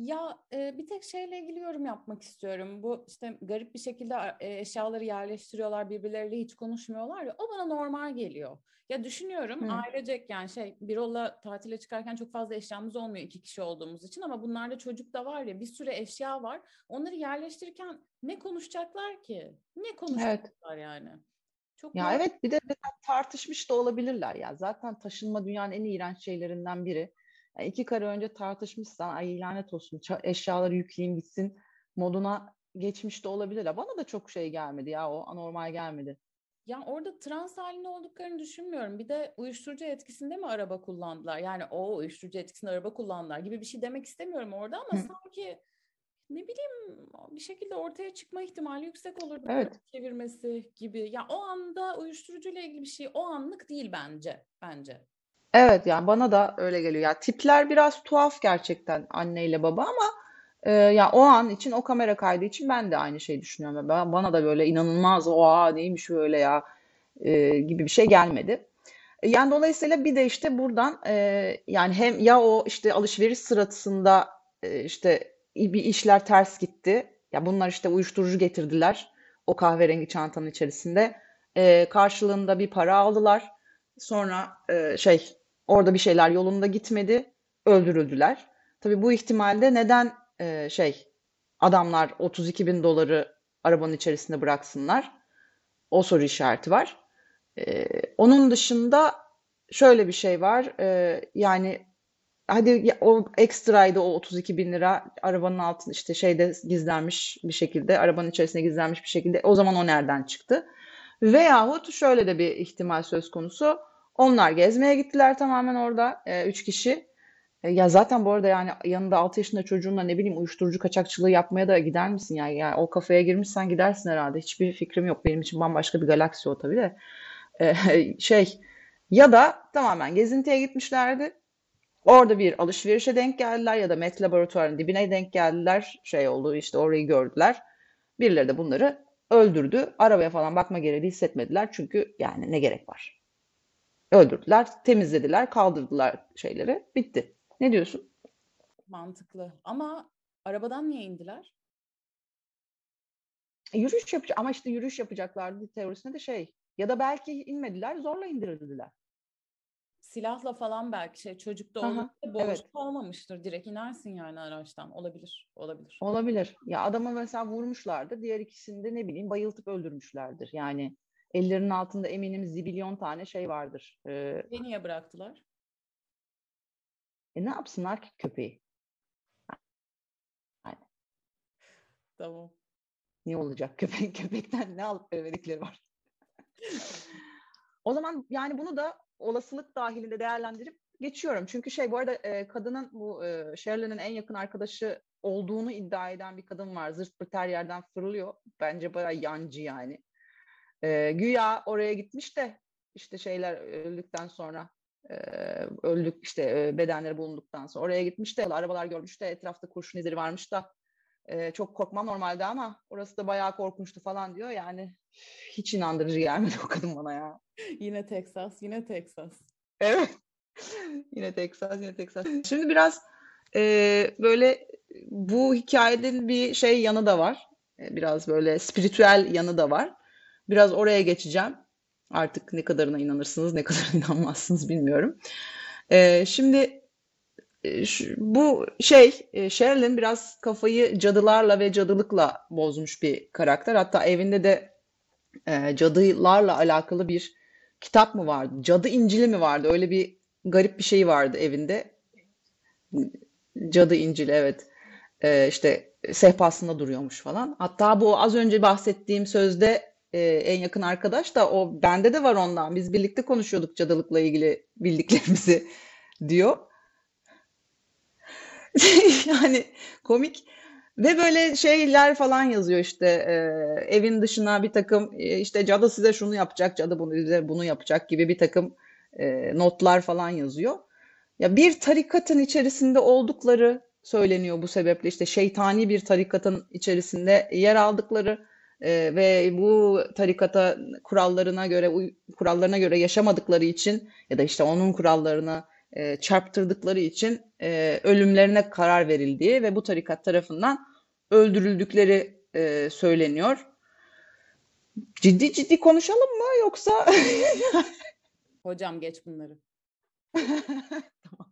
Ya e, bir tek şeyle ilgili yorum yapmak istiyorum. Bu işte garip bir şekilde e, eşyaları yerleştiriyorlar, birbirleriyle hiç konuşmuyorlar ya. O bana normal geliyor. Ya düşünüyorum Hı. ailecek yani şey Birol'la tatile çıkarken çok fazla eşyamız olmuyor iki kişi olduğumuz için ama bunlarda çocuk da var ya bir sürü eşya var. Onları yerleştirirken ne konuşacaklar ki? Ne konuşacaklar evet. yani? Çok ya normal. evet bir de tartışmış da olabilirler ya. Zaten taşınma dünyanın en iğrenç şeylerinden biri yani iki kare önce tartışmışsan ay lanet olsun eşyaları yükleyeyim gitsin moduna geçmiş de olabilir. Bana da çok şey gelmedi ya o anormal gelmedi. Ya orada trans halinde olduklarını düşünmüyorum. Bir de uyuşturucu etkisinde mi araba kullandılar? Yani o uyuşturucu etkisinde araba kullandılar gibi bir şey demek istemiyorum orada ama Hı. sanki ne bileyim bir şekilde ortaya çıkma ihtimali yüksek olurdu. Evet. Çevirmesi gibi. Ya o anda uyuşturucu ile ilgili bir şey o anlık değil bence. Bence. Evet, yani bana da öyle geliyor. Ya tipler biraz tuhaf gerçekten anneyle baba ama e, ya o an için o kamera kaydı için ben de aynı şeyi düşünüyorum. Ben, bana da böyle inanılmaz o neymiş öyle ya e, gibi bir şey gelmedi. E, yani dolayısıyla bir de işte buradan e, yani hem ya o işte alışveriş sırasında e, işte bir işler ters gitti. Ya bunlar işte uyuşturucu getirdiler o kahverengi çantanın içerisinde. E, karşılığında bir para aldılar. Sonra e, şey Orada bir şeyler yolunda gitmedi, öldürüldüler. Tabii bu ihtimalde neden e, şey adamlar 32 bin doları arabanın içerisinde bıraksınlar? O soru işareti var. E, onun dışında şöyle bir şey var. E, yani hadi o ekstraydı o 32 bin lira arabanın altında işte şeyde gizlenmiş bir şekilde arabanın içerisinde gizlenmiş bir şekilde o zaman o nereden çıktı? Veyahut şöyle de bir ihtimal söz konusu onlar gezmeye gittiler tamamen orada. E, üç kişi. E, ya zaten bu arada yani yanında 6 yaşında çocuğunla ne bileyim uyuşturucu kaçakçılığı yapmaya da gider misin yani? yani o kafaya girmişsen gidersin herhalde. Hiçbir fikrim yok. Benim için bambaşka bir galaksi o tabii de. E, şey ya da tamamen gezintiye gitmişlerdi. Orada bir alışverişe denk geldiler ya da Met laboratuvarının dibine denk geldiler. Şey oldu işte orayı gördüler. Birileri de bunları öldürdü. Arabaya falan bakma gereği hissetmediler. Çünkü yani ne gerek var? Öldürdüler, temizlediler, kaldırdılar şeyleri. Bitti. Ne diyorsun? Mantıklı. Ama arabadan niye indiler? E, yürüyüş yapacak ama işte yürüyüş yapacaklardı teorisinde de şey ya da belki inmediler zorla indirildiler. Silahla falan belki şey çocukta olmadı evet. olmamıştır. Direkt inersin yani araçtan. Olabilir. Olabilir. Olabilir. Ya adamı mesela vurmuşlardı. Diğer ikisini de ne bileyim bayıltıp öldürmüşlerdir. Yani ellerinin altında eminim zibilyon tane şey vardır. Ee, niye bıraktılar? E ne yapsınlar ki köpeği? Yani. Tamam. Ne olacak? Köpek, köpekten ne alıp vermedikleri var. o zaman yani bunu da olasılık dahilinde değerlendirip geçiyorum. Çünkü şey bu arada e, kadının bu e, Shirley'nin en yakın arkadaşı olduğunu iddia eden bir kadın var. Zırt pırt her yerden fırlıyor. Bence bayağı yancı yani. E, güya oraya gitmiş de işte şeyler öldükten sonra e, öldük işte e, bedenleri bulunduktan sonra oraya gitmiş de arabalar görmüş de etrafta kurşun izleri varmış da e, çok korkmam normalde ama orası da bayağı korkunçtu falan diyor. Yani hiç inandırıcı gelmedi o kadın bana ya. yine Texas, yine Texas. Evet. yine Texas, yine Texas. Şimdi biraz e, böyle bu hikayenin bir şey yanı da var. Biraz böyle spiritüel yanı da var. Biraz oraya geçeceğim. Artık ne kadarına inanırsınız, ne kadarına inanmazsınız bilmiyorum. Ee, şimdi e, bu şey e, Sherilyn biraz kafayı cadılarla ve cadılıkla bozmuş bir karakter. Hatta evinde de e, cadılarla alakalı bir kitap mı vardı? Cadı İncili mi vardı? Öyle bir garip bir şey vardı evinde. Cadı İncili evet. E, işte sehpasında duruyormuş falan. Hatta bu az önce bahsettiğim sözde e, en yakın arkadaş da o bende de var ondan. Biz birlikte konuşuyorduk cadılıkla ilgili bildiklerimizi diyor. yani komik. Ve böyle şeyler falan yazıyor işte e, evin dışına bir takım e, işte cadı size şunu yapacak, cadı bunu size bunu yapacak gibi bir takım e, notlar falan yazıyor. Ya bir tarikatın içerisinde oldukları söyleniyor bu sebeple işte şeytani bir tarikatın içerisinde yer aldıkları e, ve bu tarikata kurallarına göre kurallarına göre yaşamadıkları için ya da işte onun kurallarına e, çarptırdıkları için e, ölümlerine karar verildiği ve bu tarikat tarafından öldürüldükleri e, söyleniyor. Ciddi ciddi konuşalım mı yoksa? Hocam geç bunları. tamam.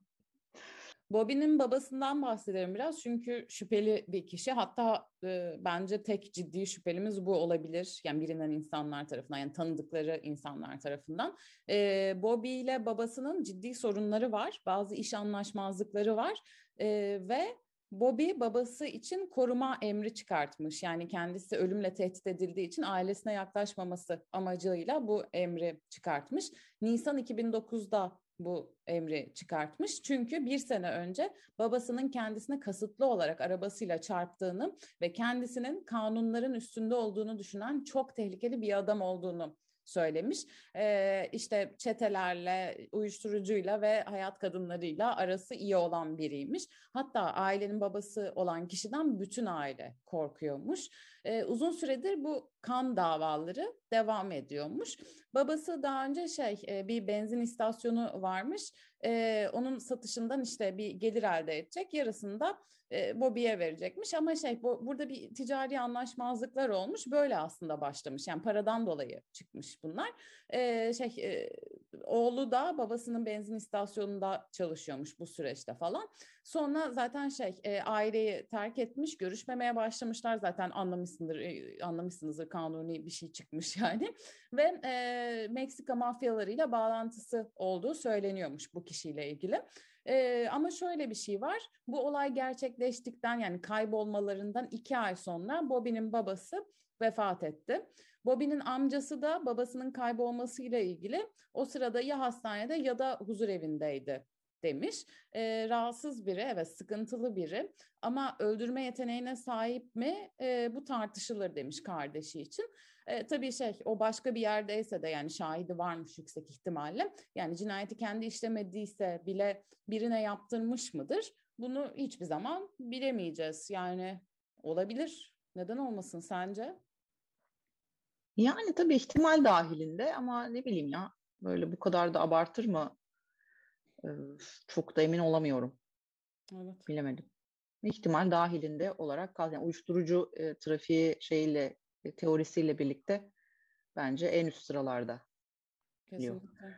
Bobby'nin babasından bahsedelim biraz çünkü şüpheli bir kişi hatta e, bence tek ciddi şüphelimiz bu olabilir yani bilinen insanlar tarafından yani tanıdıkları insanlar tarafından. E, Bobby ile babasının ciddi sorunları var bazı iş anlaşmazlıkları var e, ve Bobby babası için koruma emri çıkartmış. Yani kendisi ölümle tehdit edildiği için ailesine yaklaşmaması amacıyla bu emri çıkartmış. Nisan 2009'da bu emri çıkartmış. Çünkü bir sene önce babasının kendisine kasıtlı olarak arabasıyla çarptığını ve kendisinin kanunların üstünde olduğunu düşünen çok tehlikeli bir adam olduğunu söylemiş. Ee, işte çetelerle, uyuşturucuyla ve hayat kadınlarıyla arası iyi olan biriymiş. Hatta ailenin babası olan kişiden bütün aile korkuyormuş. Ee, uzun süredir bu kan davaları devam ediyormuş. Babası daha önce şey bir benzin istasyonu varmış. Ee, onun satışından işte bir gelir elde edecek. Yarısında e, Bobby'ye verecekmiş ama şey bu, burada bir ticari anlaşmazlıklar olmuş. Böyle aslında başlamış. Yani paradan dolayı çıkmış bunlar. E, şey e, oğlu da babasının benzin istasyonunda çalışıyormuş bu süreçte falan. Sonra zaten şey e, aileyi terk etmiş, görüşmemeye başlamışlar. Zaten anlamışsındır, e, anlamışsınızdır kanuni bir şey çıkmış yani. Ve e, Meksika mafyalarıyla bağlantısı olduğu söyleniyormuş bu kişiyle ilgili. Ee, ama şöyle bir şey var. Bu olay gerçekleştikten yani kaybolmalarından iki ay sonra Bobby'nin babası vefat etti. Bobby'nin amcası da babasının kaybolmasıyla ilgili o sırada ya hastanede ya da huzur evindeydi demiş. E, rahatsız biri, evet sıkıntılı biri ama öldürme yeteneğine sahip mi e, bu tartışılır demiş kardeşi için. E, tabii şey o başka bir yerdeyse de yani şahidi varmış yüksek ihtimalle. Yani cinayeti kendi işlemediyse bile birine yaptırmış mıdır? Bunu hiçbir zaman bilemeyeceğiz. Yani olabilir. Neden olmasın sence? Yani tabii ihtimal dahilinde ama ne bileyim ya böyle bu kadar da abartır mı? Çok da emin olamıyorum. Evet. Bilemedim. İhtimal dahilinde olarak kaldı. Yani uyuşturucu e, trafiği şeyle e, teorisiyle birlikte bence en üst sıralarda. Kesinlikle.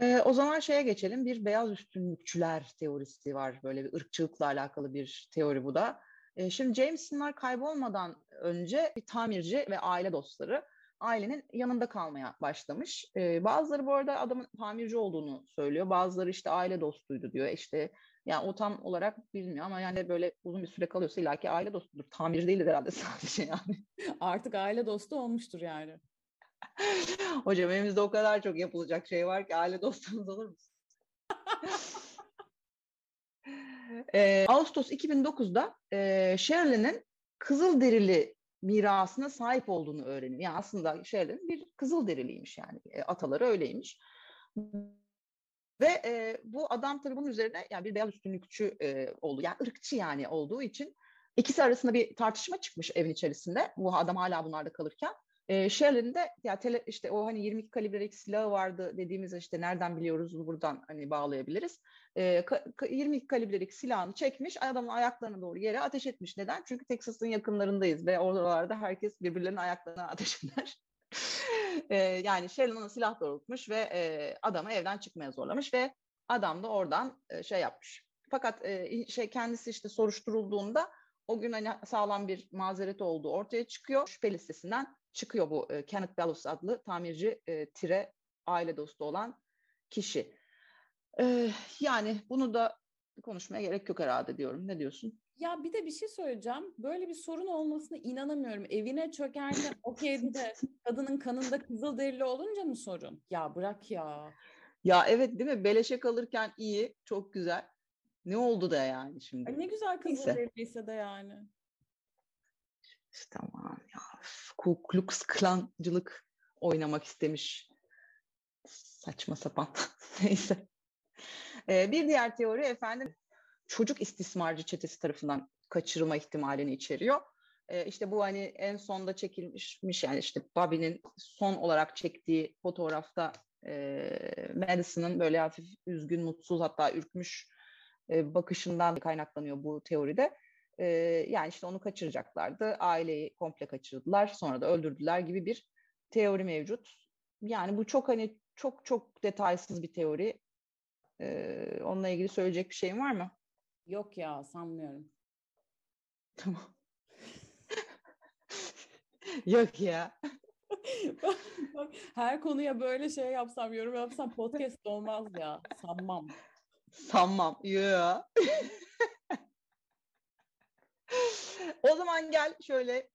Ee, o zaman şeye geçelim. Bir beyaz üstünlükçüler teorisi var. Böyle bir ırkçılıkla alakalı bir teori bu da. Ee, şimdi Jameson'lar kaybolmadan önce bir tamirci ve aile dostları ailenin yanında kalmaya başlamış. Ee, bazıları bu arada adamın tamirci olduğunu söylüyor. Bazıları işte aile dostuydu diyor. İşte yani o tam olarak bilmiyor ama yani böyle uzun bir süre kalıyorsa illaki aile dostudur. Tamirci değildir herhalde sadece yani. Artık aile dostu olmuştur yani. Hocam elimizde o kadar çok yapılacak şey var ki aile dostumuz olur musun? ee, Ağustos 2009'da e, Shirley'nin Kızılderili mirasına sahip olduğunu öğreniyor. Yani aslında Shirley'nin bir Kızılderiliymiş yani. E, ataları öyleymiş. Ve e, bu adam tabii bunun üzerine yani bir beyaz üstünlükçü e, oldu. Yani ırkçı yani olduğu için ikisi arasında bir tartışma çıkmış evin içerisinde. Bu adam hala bunlarda kalırken. E, Shelley'nin de ya tele, işte o hani 22 kalibrelik silahı vardı dediğimiz işte nereden biliyoruz buradan hani bağlayabiliriz. E, ka, 22 kalibrelik silahını çekmiş adamın ayaklarına doğru yere ateş etmiş. Neden? Çünkü Texas'ın yakınlarındayız ve oralarda herkes birbirlerinin ayaklarına ateş eder. e, yani Shelley ona silah doğrultmuş ve e, adamı evden çıkmaya zorlamış ve Adam da oradan e, şey yapmış. Fakat e, şey kendisi işte soruşturulduğunda o gün hani sağlam bir mazeret olduğu ortaya çıkıyor. Şüphe listesinden çıkıyor bu e, Kenneth Bellows adlı tamirci e, tire aile dostu olan kişi. E, yani bunu da konuşmaya gerek yok herhalde diyorum. Ne diyorsun? Ya bir de bir şey söyleyeceğim. Böyle bir sorun olmasına inanamıyorum. Evine çökerdi okeydi de kadının kanında kızıl derili olunca mı sorun? Ya bırak ya. Ya evet değil mi? Beleşe kalırken iyi, çok güzel. Ne oldu da yani şimdi? Ay ne güzel kızıl deriliyse de yani. İşte aman ya. Ku Klux Klan'cılık oynamak istemiş. Saçma sapan. Neyse. Ee, bir diğer teori efendim çocuk istismarcı çetesi tarafından kaçırılma ihtimalini içeriyor. Ee, işte bu hani en sonda çekilmiş yani işte Bobby'nin son olarak çektiği fotoğrafta e, Madison'ın böyle hafif üzgün, mutsuz hatta ürkmüş e, bakışından kaynaklanıyor bu teoride. E, yani işte onu kaçıracaklardı. Aileyi komple kaçırdılar. Sonra da öldürdüler gibi bir teori mevcut. Yani bu çok hani çok çok detaysız bir teori. E, onunla ilgili söyleyecek bir şeyin var mı? Yok ya sanmıyorum. Tamam. Yok ya. her konuya böyle şey yapsam, yorum yapsam podcast olmaz ya. Sanmam. Sanmam. Ya. O zaman gel şöyle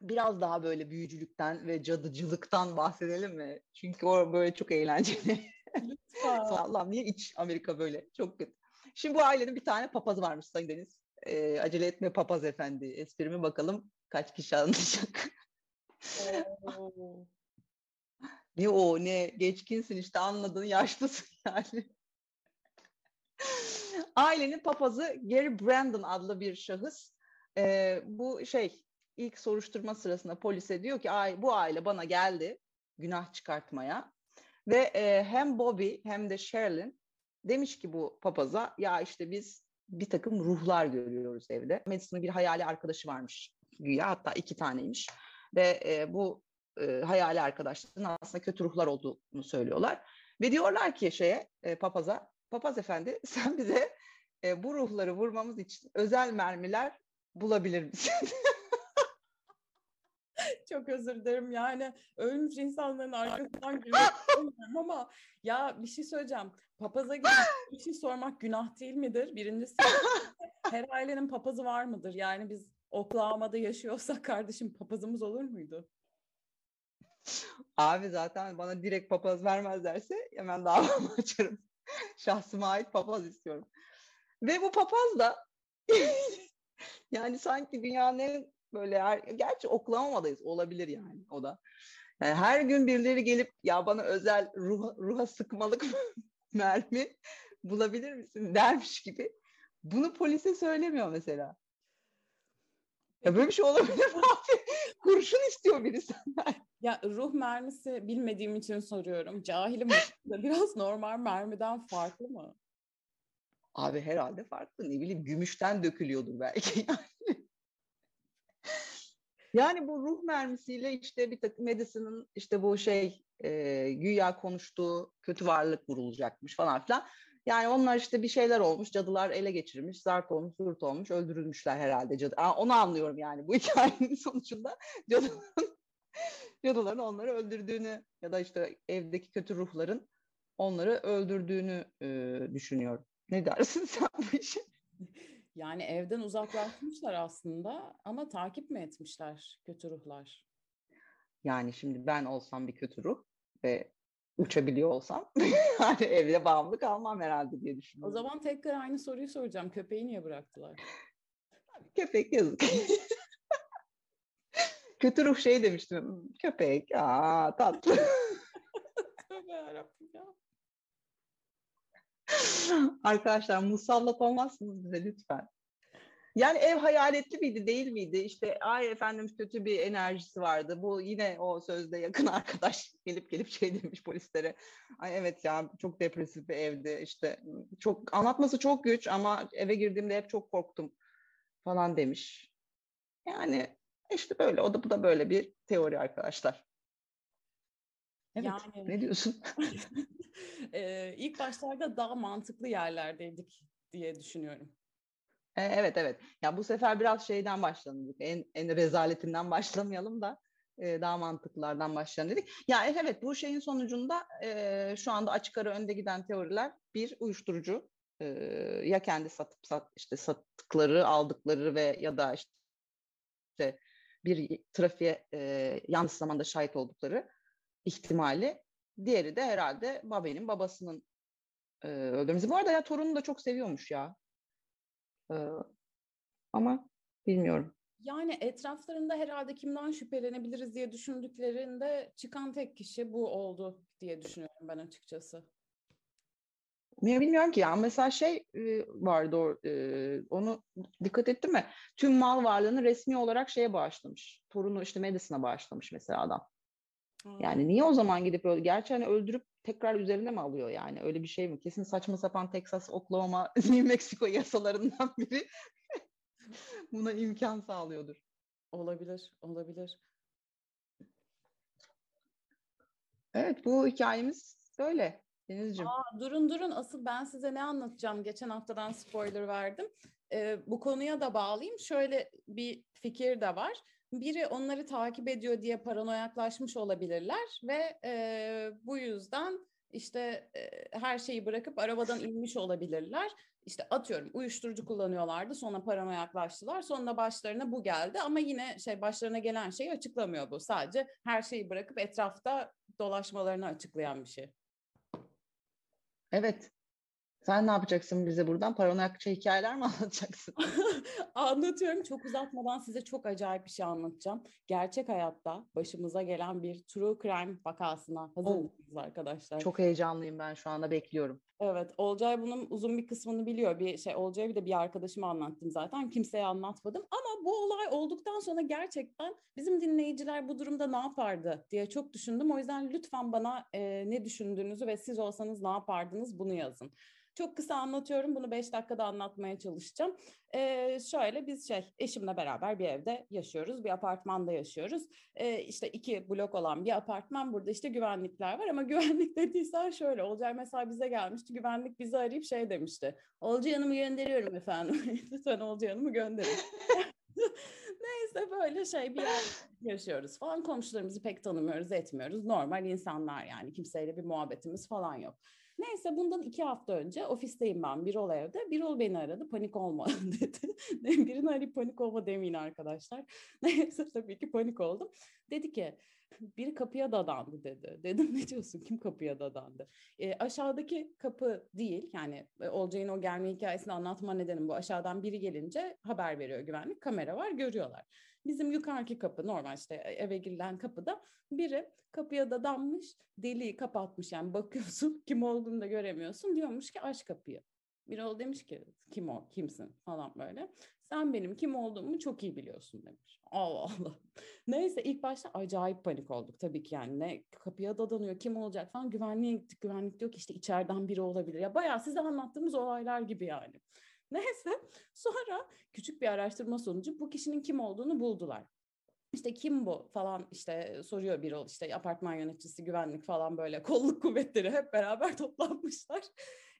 biraz daha böyle büyücülükten ve cadıcılıktan bahsedelim mi? Çünkü o böyle çok eğlenceli. Allah'ım niye iç Amerika böyle? Çok kötü. Şimdi bu ailenin bir tane papazı varmış Sayın Deniz. Ee, acele etme papaz efendi. Esprimi bakalım kaç kişi anlayacak. ne o ne geçkinsin işte anladın yaşlısın yani. Ailenin papazı Gary Brandon adlı bir şahıs. Ee, bu şey ilk soruşturma sırasında polise diyor ki Ay, bu aile bana geldi günah çıkartmaya ve e, hem Bobby hem de Sherilyn demiş ki bu papaza ya işte biz bir takım ruhlar görüyoruz evde. Madison'ın bir hayali arkadaşı varmış güya hatta iki taneymiş ve e, bu e, hayali arkadaşların aslında kötü ruhlar olduğunu söylüyorlar. Ve diyorlar ki şeye e, papaza, papaz efendi sen bize e, bu ruhları vurmamız için özel mermiler bulabilir misin? Çok özür dilerim yani ölmüş insanların arkasından gülmek ama ya bir şey söyleyeceğim. Papaza gidip bir şey sormak günah değil midir? Birincisi her ailenin papazı var mıdır? Yani biz Oklahoma'da yaşıyorsak kardeşim papazımız olur muydu? Abi zaten bana direkt papaz vermezlerse hemen davamı açarım. Şahsıma ait papaz istiyorum. Ve bu papaz da yani sanki dünyanın böyle her, gerçi Oklahoma'dayız olabilir yani o da. Yani her gün birileri gelip ya bana özel ruh, ruha sıkmalık mermi bulabilir misin dermiş gibi. Bunu polise söylemiyor mesela. Ya böyle bir şey olabilir mi abi? Kurşun istiyor biri senden. Ya ruh mermisi bilmediğim için soruyorum. Cahilim biraz normal mermiden farklı mı? Abi herhalde farklı. Ne bileyim gümüşten dökülüyordur belki yani. yani bu ruh mermisiyle işte bir takım Madison'ın işte bu şey e, güya konuştuğu kötü varlık vurulacakmış falan filan. Yani onlar işte bir şeyler olmuş, cadılar ele geçirmiş, zart olmuş, zurt olmuş, öldürülmüşler herhalde cadı. Aa, onu anlıyorum yani bu hikayenin sonucunda cadıların, cadıların onları öldürdüğünü ya da işte evdeki kötü ruhların onları öldürdüğünü e, düşünüyorum. Ne dersin sen bu işe? Yani evden uzaklaşmışlar aslında ama takip mi etmişler kötü ruhlar? Yani şimdi ben olsam bir kötü ruh ve uçabiliyor olsam yani evde bağımlı kalmam herhalde diye düşünüyorum. O zaman tekrar aynı soruyu soracağım. Köpeği niye bıraktılar? Köpek yazık. Kötü ruh şey demiştim. Köpek. Aa tatlı. Tövbe yarabbim ya. Arkadaşlar musallat olmazsınız bize lütfen. Yani ev hayaletli miydi değil miydi? İşte ay efendim kötü bir enerjisi vardı. Bu yine o sözde yakın arkadaş gelip gelip şey demiş polislere. Ay evet ya çok depresif bir evdi. İşte çok anlatması çok güç ama eve girdiğimde hep çok korktum falan demiş. Yani işte böyle o da bu da böyle bir teori arkadaşlar. Evet. Yani, ne diyorsun? e, ilk başlarda daha mantıklı yerlerdeydik diye düşünüyorum. E, evet evet. Ya bu sefer biraz şeyden başlandık. En en rezaletinden başlamayalım da e, daha mantıklılardan başlayalım dedik. Ya e, evet bu şeyin sonucunda e, şu anda açık ara önde giden teoriler bir uyuşturucu e, ya kendi satıp sat, işte sattıkları, aldıkları ve ya da işte bir trafiğe e, yanlış zamanda şahit oldukları ihtimali. Diğeri de herhalde Babe'nin babasının e, öldürmesi. Bu arada ya torunu da çok seviyormuş ya. E, ama bilmiyorum. Yani etraflarında herhalde kimden şüphelenebiliriz diye düşündüklerinde çıkan tek kişi bu oldu diye düşünüyorum ben açıkçası. Ya bilmiyorum ki ya mesela şey e, vardı e, onu dikkat ettin mi? Tüm mal varlığını resmi olarak şeye bağışlamış. Torunu işte Madison'a bağışlamış mesela adam. Yani niye o zaman gidip öyle gerçi hani öldürüp tekrar üzerine mi alıyor yani öyle bir şey mi? Kesin saçma sapan Texas, Oklahoma, New Mexico yasalarından biri buna imkan sağlıyordur. Olabilir, olabilir. Evet bu hikayemiz böyle. Denizciğim. Aa, durun durun asıl ben size ne anlatacağım? Geçen haftadan spoiler verdim. Ee, bu konuya da bağlayayım. Şöyle bir fikir de var biri onları takip ediyor diye paranoyaklaşmış olabilirler ve e, bu yüzden işte e, her şeyi bırakıp arabadan inmiş olabilirler. İşte atıyorum uyuşturucu kullanıyorlardı sonra paranoyaklaştılar sonra başlarına bu geldi ama yine şey başlarına gelen şeyi açıklamıyor bu sadece her şeyi bırakıp etrafta dolaşmalarını açıklayan bir şey. Evet sen ne yapacaksın bize buradan? Paranoyakça hikayeler mi anlatacaksın? Anlatıyorum. Çok uzatmadan size çok acayip bir şey anlatacağım. Gerçek hayatta başımıza gelen bir true crime vakasına hazır mısınız arkadaşlar? Çok heyecanlıyım ben şu anda bekliyorum. Evet, Olcay bunun uzun bir kısmını biliyor. Bir şey Olcay'a bir de bir arkadaşıma anlattım zaten. Kimseye anlatmadım. Ama bu olay olduktan sonra gerçekten bizim dinleyiciler bu durumda ne yapardı diye çok düşündüm. O yüzden lütfen bana e, ne düşündüğünüzü ve siz olsanız ne yapardınız bunu yazın. Çok kısa anlatıyorum. Bunu beş dakikada anlatmaya çalışacağım. Ee, şöyle biz şey eşimle beraber bir evde yaşıyoruz. Bir apartmanda yaşıyoruz. Ee, işte iki blok olan bir apartman. Burada işte güvenlikler var ama güvenlik dediysen şöyle. Olcay mesela bize gelmişti. Güvenlik bizi arayıp şey demişti. Olcay Hanım'ı gönderiyorum efendim. Lütfen Olcay Hanım'ı gönderin. Neyse böyle şey bir yer yaşıyoruz falan. Komşularımızı pek tanımıyoruz, etmiyoruz. Normal insanlar yani. Kimseyle bir muhabbetimiz falan yok. Neyse bundan iki hafta önce ofisteyim ben Birol evde. Birol beni aradı panik olma dedi. Birini arayıp panik olma demeyin arkadaşlar. Neyse tabii ki panik oldum. Dedi ki biri kapıya dadandı dedi. Dedim ne diyorsun kim kapıya dadandı? E, aşağıdaki kapı değil yani e, Olcay'ın o gelme hikayesini anlatma nedenim bu. Aşağıdan biri gelince haber veriyor güvenlik. Kamera var görüyorlar. Bizim yukarıki kapı normal işte e, eve girilen kapıda biri kapıya dadanmış deliği kapatmış yani bakıyorsun kim olduğunu da göremiyorsun diyormuş ki aç kapıyı. Birol demiş ki kim o kimsin falan böyle. Sen benim kim olduğumu çok iyi biliyorsun demiş. Allah Allah. Neyse ilk başta acayip panik olduk tabii ki yani ne kapıya dadanıyor kim olacak falan güvenliğe gittik. Güvenlik diyor ki işte içeriden biri olabilir. Ya bayağı size anlattığımız olaylar gibi yani. Neyse. Sonra küçük bir araştırma sonucu bu kişinin kim olduğunu buldular. İşte kim bu falan işte soruyor bir ol işte apartman yöneticisi güvenlik falan böyle kolluk kuvvetleri hep beraber toplanmışlar.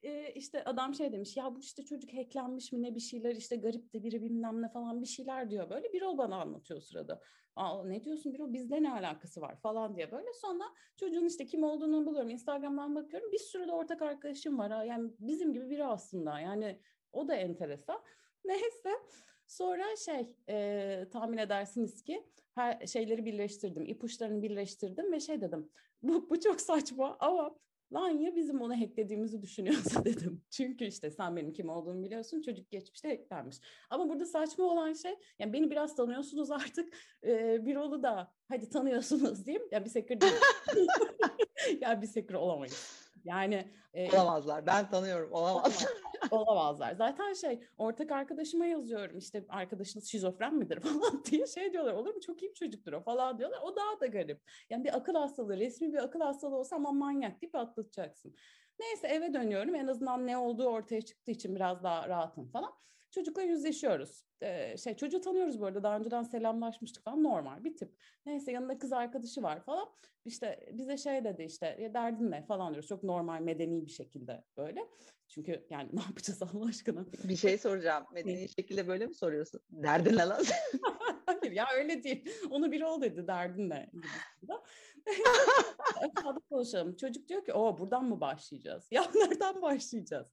Ee, işte adam şey demiş ya bu işte çocuk hacklenmiş mi ne bir şeyler işte garip de biri bilmem ne falan bir şeyler diyor böyle. Bir ol bana anlatıyor sırada. Aa, ne diyorsun bir ol? Bizle ne alakası var? falan diye böyle. Sonra çocuğun işte kim olduğunu buluyorum Instagram'dan bakıyorum. Bir sürü de ortak arkadaşım var. Ha yani bizim gibi biri aslında. Yani o da enteresan. Neyse sonra şey e, tahmin edersiniz ki her şeyleri birleştirdim, ipuçlarını birleştirdim ve şey dedim. Bu, bu çok saçma ama lan ya bizim onu hacklediğimizi düşünüyorsa dedim. Çünkü işte sen benim kim olduğumu biliyorsun çocuk geçmişte hacklenmiş. Ama burada saçma olan şey yani beni biraz tanıyorsunuz artık e, bir oğlu da hadi tanıyorsunuz diyeyim. Ya bir sekür değil. ya bir sekür olamayız. Yani e, olamazlar. Ben tanıyorum. Olamazlar. Olamazlar. Zaten şey ortak arkadaşıma yazıyorum işte arkadaşınız şizofren midir falan diye şey diyorlar. Olur mu? Çok iyi bir çocuktur o falan diyorlar. O daha da garip. Yani bir akıl hastalığı, resmi bir akıl hastalığı olsa ama manyak deyip atlatacaksın. Neyse eve dönüyorum. En azından ne olduğu ortaya çıktığı için biraz daha rahatım falan. Çocukla yüzleşiyoruz. Ee, şey çocuğu tanıyoruz bu arada daha önceden selamlaşmıştık falan normal bir tip. Neyse yanında kız arkadaşı var falan. İşte bize şey dedi işte derdin ne falan diyoruz. Çok normal medeni bir şekilde böyle. Çünkü yani ne yapacağız Allah aşkına? Bir şey soracağım. Medeni şekilde böyle mi soruyorsun? Derdin ne lan? Hayır ya öyle değil. Onu bir ol dedi derdin ne? Aşağıda konuşalım. Çocuk diyor ki o buradan mı başlayacağız? Ya nereden başlayacağız?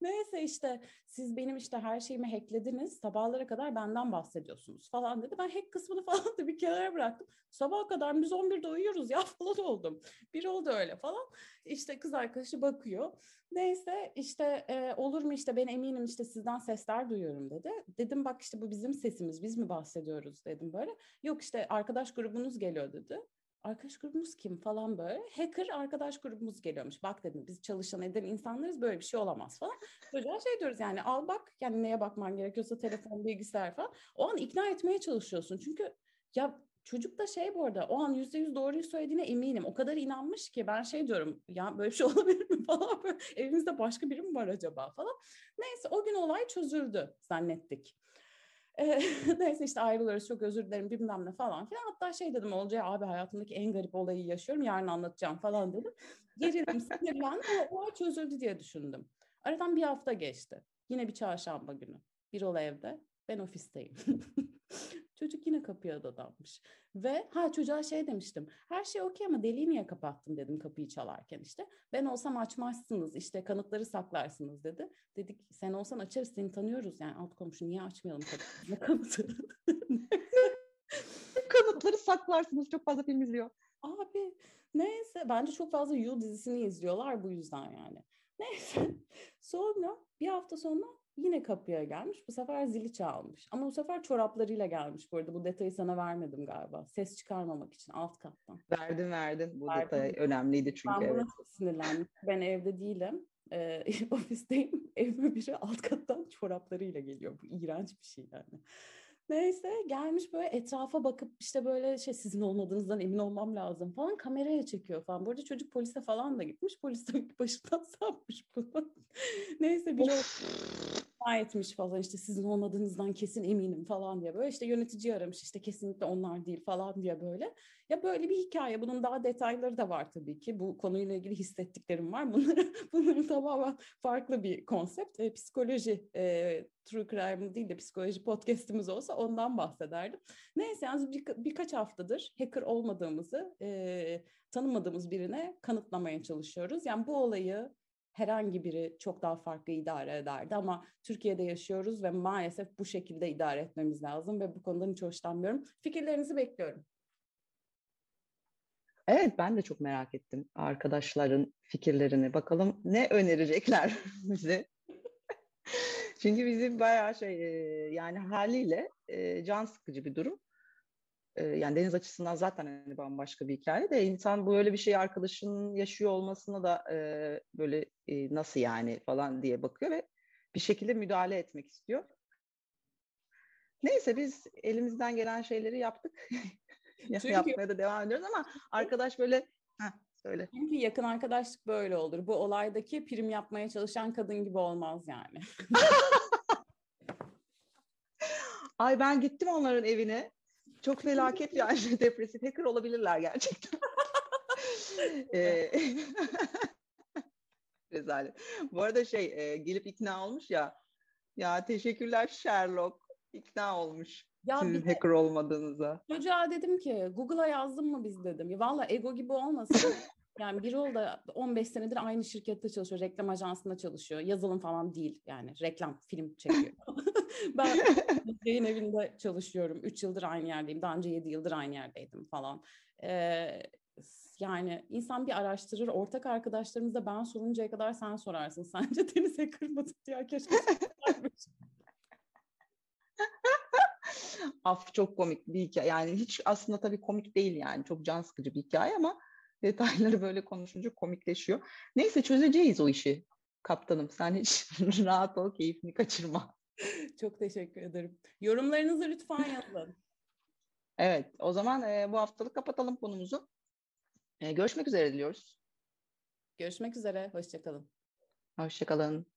Neyse işte siz benim işte her şeyimi hacklediniz. Sabahlara kadar benden bahsediyorsunuz falan dedi. Ben hack kısmını falan da bir kenara bıraktım. Sabaha kadar biz 11'de uyuyoruz ya falan oldum. Bir oldu öyle falan. İşte kız arkadaşı bakıyor. Neyse işte e, olur mu işte ben eminim işte sizden sesler duyuyorum dedi. Dedim bak işte bu bizim sesimiz biz mi bahsediyoruz dedim böyle. Yok işte arkadaş grubunuz geliyor dedi arkadaş grubumuz kim falan böyle. Hacker arkadaş grubumuz geliyormuş. Bak dedim biz çalışan eden insanlarız böyle bir şey olamaz falan. Çocuğa şey diyoruz yani al bak yani neye bakman gerekiyorsa telefon, bilgisayar falan. O an ikna etmeye çalışıyorsun. Çünkü ya çocuk da şey bu arada o an yüzde yüz doğruyu söylediğine eminim. O kadar inanmış ki ben şey diyorum ya böyle bir şey olabilir mi falan evimizde başka biri mi var acaba falan. Neyse o gün olay çözüldü zannettik. Neyse işte ayrılıyoruz çok özür dilerim bilmem ne falan filan. Hatta şey dedim Olcay'a abi hayatımdaki en garip olayı yaşıyorum yarın anlatacağım falan dedim. Gerildim sinirlendim ama olay çözüldü diye düşündüm. Aradan bir hafta geçti. Yine bir çarşamba günü. Bir ol evde ben ofisteyim. Çocuk yine kapıya dadanmış. Ve ha çocuğa şey demiştim. Her şey okey ama deliği niye kapattın dedim kapıyı çalarken işte. Ben olsam açmazsınız işte kanıtları saklarsınız dedi. Dedik sen olsan açarız seni tanıyoruz yani alt komşu niye açmayalım kanıtı. Kanıtları saklarsınız çok fazla film izliyor. Abi neyse bence çok fazla You dizisini izliyorlar bu yüzden yani. Neyse sonra bir hafta sonra Yine kapıya gelmiş. Bu sefer zili çalmış. Ama bu sefer çoraplarıyla gelmiş bu arada. Bu detayı sana vermedim galiba. Ses çıkarmamak için alt kattan. Verdin verdin. Bu Verdim. detay önemliydi çünkü. Ben buna evet. çok sinirlendim. Ben evde değilim. E, ofisteyim. Evime biri alt kattan çoraplarıyla geliyor. Bu iğrenç bir şey yani. Neyse gelmiş böyle etrafa bakıp işte böyle şey sizin olmadığınızdan emin olmam lazım falan kameraya çekiyor falan. Bu arada çocuk polise falan da gitmiş. Polis de başından sapmış bunu. Neyse bir ikna etmiş falan işte sizin olmadığınızdan kesin eminim falan diye böyle işte yönetici aramış işte kesinlikle onlar değil falan diye böyle. Ya böyle bir hikaye bunun daha detayları da var tabii ki bu konuyla ilgili hissettiklerim var bunları bunların tamamen farklı bir konsept e, psikoloji e, true crime değil de psikoloji podcast'imiz olsa ondan bahsederdim. Neyse yani bir, birkaç haftadır hacker olmadığımızı e, tanımadığımız birine kanıtlamaya çalışıyoruz. Yani bu olayı herhangi biri çok daha farklı idare ederdi ama Türkiye'de yaşıyoruz ve maalesef bu şekilde idare etmemiz lazım ve bu konudan hiç hoşlanmıyorum. Fikirlerinizi bekliyorum. Evet ben de çok merak ettim arkadaşların fikirlerini. Bakalım ne önerecekler bize. Çünkü bizim bayağı şey yani haliyle can sıkıcı bir durum yani deniz açısından zaten hani bambaşka bir hikaye de insan böyle bir şey arkadaşının yaşıyor olmasına da böyle nasıl yani falan diye bakıyor ve bir şekilde müdahale etmek istiyor. Neyse biz elimizden gelen şeyleri yaptık. Çünkü, Yapmaya da devam ediyoruz ama arkadaş böyle heh, söyle. Çünkü yakın arkadaşlık böyle olur. Bu olaydaki prim yapmaya çalışan kadın gibi olmaz yani. Ay ben gittim onların evine. Çok felaket yani depresif hacker olabilirler gerçekten. Ee, Rezalet. Bu arada şey e, gelip ikna olmuş ya. Ya teşekkürler Sherlock. İkna olmuş. Ya Sizin bir hacker olmadığınıza. Çocuğa dedim ki Google'a yazdın mı biz dedim. Ya valla ego gibi olmasın. Yani bir ol da 15 senedir aynı şirkette çalışıyor. Reklam ajansında çalışıyor. Yazılım falan değil. Yani reklam, film çekiyor. ben yayın evinde çalışıyorum. 3 yıldır aynı yerdeyim. Daha önce 7 yıldır aynı yerdeydim falan. Ee, yani insan bir araştırır. Ortak arkadaşlarımızda ben soruncaya kadar sen sorarsın. Sence denize kırmadın diye keşke Af çok komik bir hikaye. Yani hiç aslında tabii komik değil yani. Çok can sıkıcı bir hikaye ama detayları böyle konuşunca komikleşiyor. Neyse çözeceğiz o işi kaptanım. Sen hiç rahat ol, keyfini kaçırma. Çok teşekkür ederim. Yorumlarınızı lütfen yazın. evet, o zaman e, bu haftalık kapatalım konumuzu. E, görüşmek üzere diliyoruz. Görüşmek üzere, hoşçakalın. Hoşçakalın.